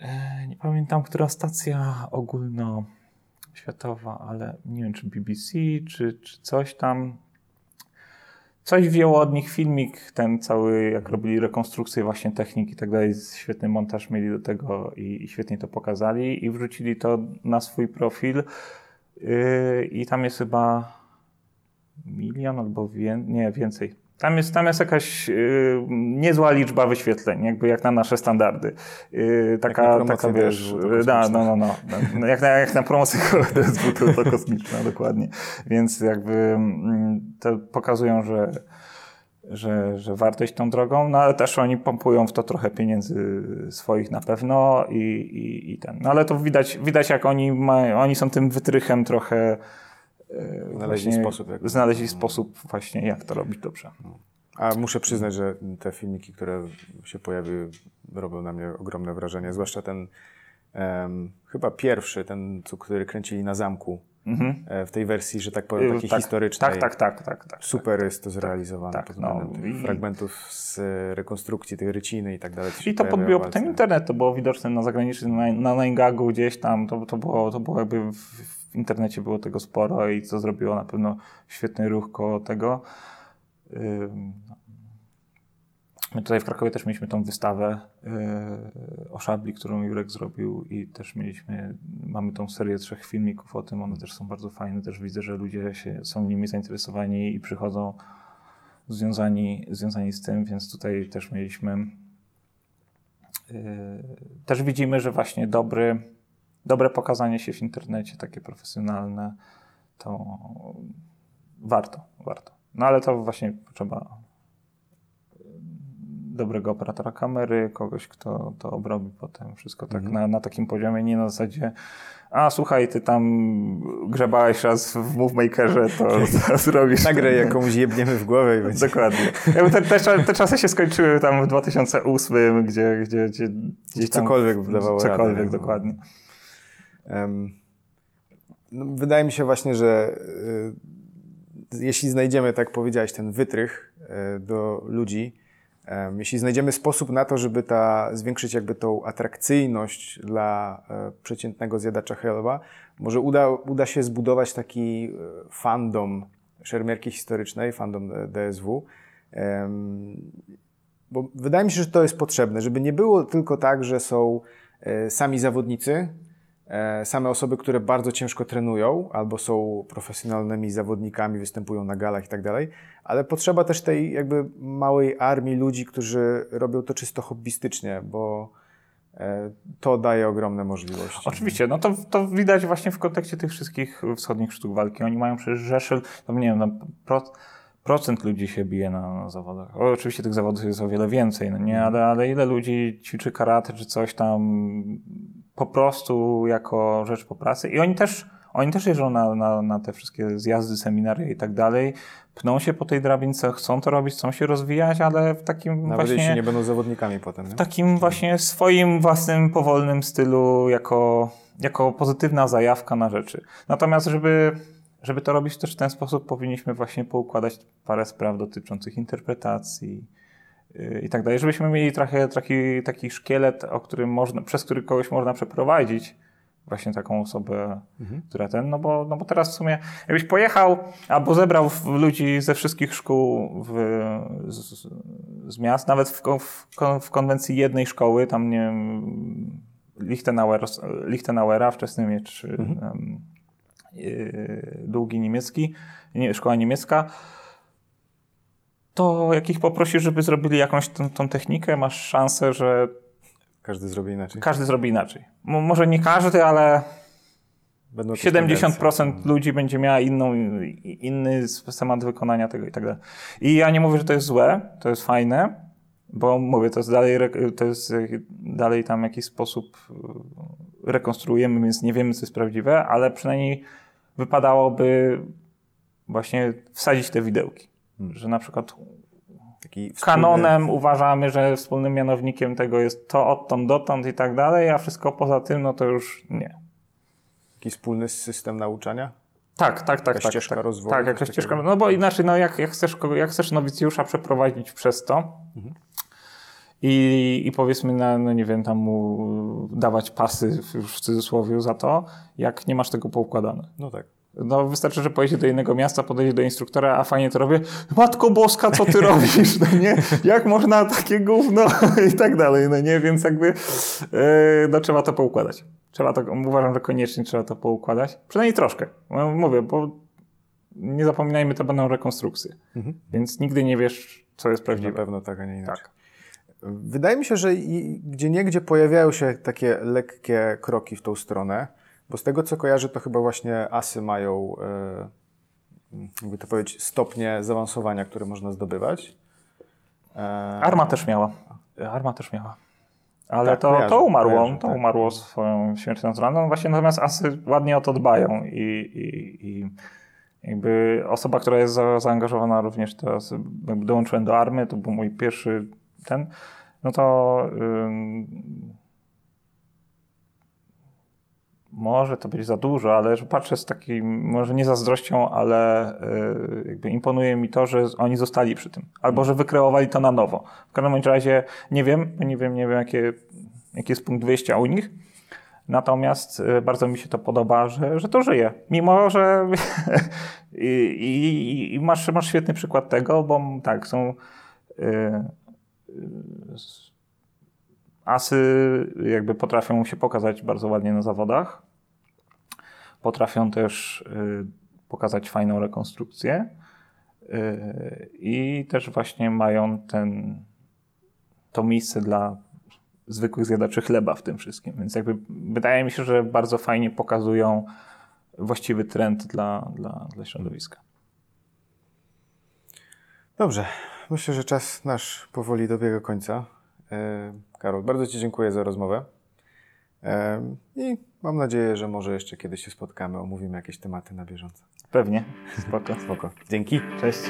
e, nie pamiętam, która stacja ogólnoświatowa, ale nie wiem, czy BBC, czy, czy coś tam. Coś wzięło od nich filmik, ten cały, jak robili rekonstrukcję właśnie technik i tak dalej, świetny montaż mieli do tego i, i świetnie to pokazali i wrzucili to na swój profil. Yy, I tam jest chyba milion albo wie, nie, więcej. Tam jest, tam jest jakaś yy, niezła liczba wyświetleń, jakby jak na nasze standardy. Yy, taka, taka wiesz, da, no, no, no, no, jak, na, jak na promocję DSW to, to kosmiczna, dokładnie. Więc jakby mm, to pokazują, że że, że warto iść tą drogą, no ale też oni pompują w to trochę pieniędzy swoich na pewno i, i, i ten. No ale to widać, widać jak oni, mają, oni są tym wytrychem trochę znaleźli sposób. Jak... Znaleźli sposób właśnie jak to robić dobrze. A muszę przyznać, że te filmiki, które się pojawiły, robią na mnie ogromne wrażenie, zwłaszcza ten um, chyba pierwszy, ten, który kręcili na zamku Mhm. E, w tej wersji, że tak powiem, takiej tak, historycznej. Tak, tak, tak, tak, tak. Super tak, jest to zrealizowane tak, no, fragmentów z rekonstrukcji tej ryciny i tak dalej. I to podbiło potem internet, to było widoczne na zagranicznym, na, na Ningagu gdzieś tam, to, to, było, to było jakby w, w internecie było tego sporo i co zrobiło na pewno świetny ruch koło tego. My tutaj w Krakowie też mieliśmy tą wystawę yy, o szabli, którą Jurek zrobił i też mieliśmy, mamy tą serię trzech filmików o tym, one też są bardzo fajne, też widzę, że ludzie się, są nimi zainteresowani i przychodzą związani, związani z tym, więc tutaj też mieliśmy yy, też widzimy, że właśnie dobry, dobre pokazanie się w internecie, takie profesjonalne, to warto, warto. No ale to właśnie trzeba dobrego operatora kamery, kogoś, kto to obrobi potem wszystko tak mhm. na, na takim poziomie, nie na zasadzie a słuchaj, ty tam grzebałeś raz w MoveMakerze, to, to zrobisz. Nagrę jakąś jebniemy w głowę i będzie. Dokładnie. Te, te, te, czasy się skończyły tam w 2008, gdzie, gdzie, gdzie gdzieś tam... Cokolwiek wydawało Cokolwiek, radę, dokładnie. No, wydaje mi się właśnie, że y, jeśli znajdziemy, tak powiedziałeś, ten wytrych y, do ludzi, jeśli znajdziemy sposób na to, żeby ta, zwiększyć jakby tą atrakcyjność dla e, przeciętnego zjadacza chleba, może uda, uda się zbudować taki e, fandom szermierki historycznej, fandom e, DSW. Bo wydaje mi się, że to jest potrzebne, żeby nie było tylko tak, że są sami zawodnicy, same osoby, które bardzo ciężko trenują albo są profesjonalnymi zawodnikami, występują na galach i tak dalej, ale potrzeba też tej jakby małej armii ludzi, którzy robią to czysto hobbystycznie, bo e, to daje ogromne możliwości. Oczywiście, no to, to widać właśnie w kontekście tych wszystkich wschodnich sztuk walki. Oni mają przecież rzesze, no nie wiem, no, pro, procent ludzi się bije na, na zawodach. O, oczywiście tych zawodów jest o wiele więcej, no nie, mhm. ale, ale ile ludzi ćwiczy karate czy coś tam po prostu jako rzecz po pracy. I oni też, oni też jeżdżą na, na, na te wszystkie zjazdy, seminaria i tak dalej. Pną się po tej drabince, chcą to robić, chcą się rozwijać, ale w takim Nawet właśnie... jeśli nie będą zawodnikami potem. Nie? W takim właśnie swoim własnym, powolnym stylu, jako, jako pozytywna zajawka na rzeczy. Natomiast, żeby żeby to robić też w ten sposób, powinniśmy właśnie poukładać parę spraw dotyczących interpretacji, i tak dalej, żebyśmy mieli trochę taki, taki szkielet, o którym można, przez który kogoś można przeprowadzić właśnie taką osobę, mhm. która ten, no bo, no bo teraz w sumie, jakbyś pojechał albo zebrał ludzi ze wszystkich szkół w, z, z miast, nawet w, w, w, konwencji jednej szkoły, tam nie wiem, Lichtenauer, Lichtenauera, wczesny miecz, mhm. um, długi niemiecki, nie, szkoła niemiecka, to jak ich poprosisz, żeby zrobili jakąś tą, tą technikę, masz szansę, że każdy zrobi inaczej. Każdy zrobi inaczej. może nie każdy, ale Będą 70% ludzi będzie miała inną, inny schemat wykonania tego i tak dalej. I ja nie mówię, że to jest złe, to jest fajne, bo mówię, to jest dalej, to jest dalej tam w jakiś sposób e, rekonstruujemy, więc nie wiemy, co jest prawdziwe, ale przynajmniej wypadałoby właśnie wsadzić te widełki. Hmm. Że na przykład Taki Kanonem uważamy, że wspólnym mianownikiem tego jest to odtąd dotąd i tak dalej, a wszystko poza tym, no to już nie. Jakiś wspólny system nauczania? Tak, tak, tak. Jakaś tak, ścieżka tak, rozwoju? Tak, jakaś ścieżka, no bo inaczej, no jak, jak, chcesz, jak chcesz nowicjusza przeprowadzić przez to mhm. I, i powiedzmy, na, no nie wiem, tam mu dawać pasy już w cudzysłowie za to, jak nie masz tego poukładane. No tak. No wystarczy, że pojedzie do innego miasta, podejdzie do instruktora, a fajnie to robię. Matko Boska, co ty robisz? No nie? Jak można takie gówno? I tak dalej, no nie? Więc jakby yy, no trzeba to poukładać. Trzeba to, uważam, że koniecznie trzeba to poukładać. Przynajmniej troszkę. No, mówię, bo nie zapominajmy, to będą rekonstrukcje. Mhm. Więc nigdy nie wiesz, co jest prawdziwe. Na pewno tak, a nie inaczej. Tak. Wydaje mi się, że gdzie niegdzie pojawiają się takie lekkie kroki w tą stronę. Bo z tego co kojarzę, to chyba właśnie asy mają, e, jakby to powiedzieć, stopnie zaawansowania, które można zdobywać. E, Arma też miała. Arma też miała. Ale tak, to, kojarzę, to umarło, kojarzę, to tak. umarło swoją śmiercią naturalną. Właśnie natomiast asy ładnie o to dbają i, i, i jakby osoba, która jest za, zaangażowana również teraz, dołączyłem do army, to był mój pierwszy ten, no to może to być za dużo, ale że patrzę z takim, może nie zazdrością, ale yy, jakby imponuje mi to, że oni zostali przy tym. Albo, że wykreowali to na nowo. W każdym razie nie wiem, nie wiem, nie wiem, jakie, jaki jest punkt wyjścia u nich. Natomiast yy, bardzo mi się to podoba, że, że to żyje. Mimo, że i, i, i, masz, masz świetny przykład tego, bo tak, są yy, Asy jakby potrafią się pokazać bardzo ładnie na zawodach. Potrafią też y, pokazać fajną rekonstrukcję. Y, I też właśnie mają ten, to miejsce dla zwykłych zjadaczy chleba w tym wszystkim. Więc jakby wydaje mi się, że bardzo fajnie pokazują właściwy trend dla, dla, dla środowiska. Dobrze. Myślę, że czas nasz powoli dobiega końca. E, Karol, bardzo Ci dziękuję za rozmowę. E, I mam nadzieję, że może jeszcze kiedyś się spotkamy, omówimy jakieś tematy na bieżąco. Pewnie. Spoko. Spoko. Dzięki. Cześć.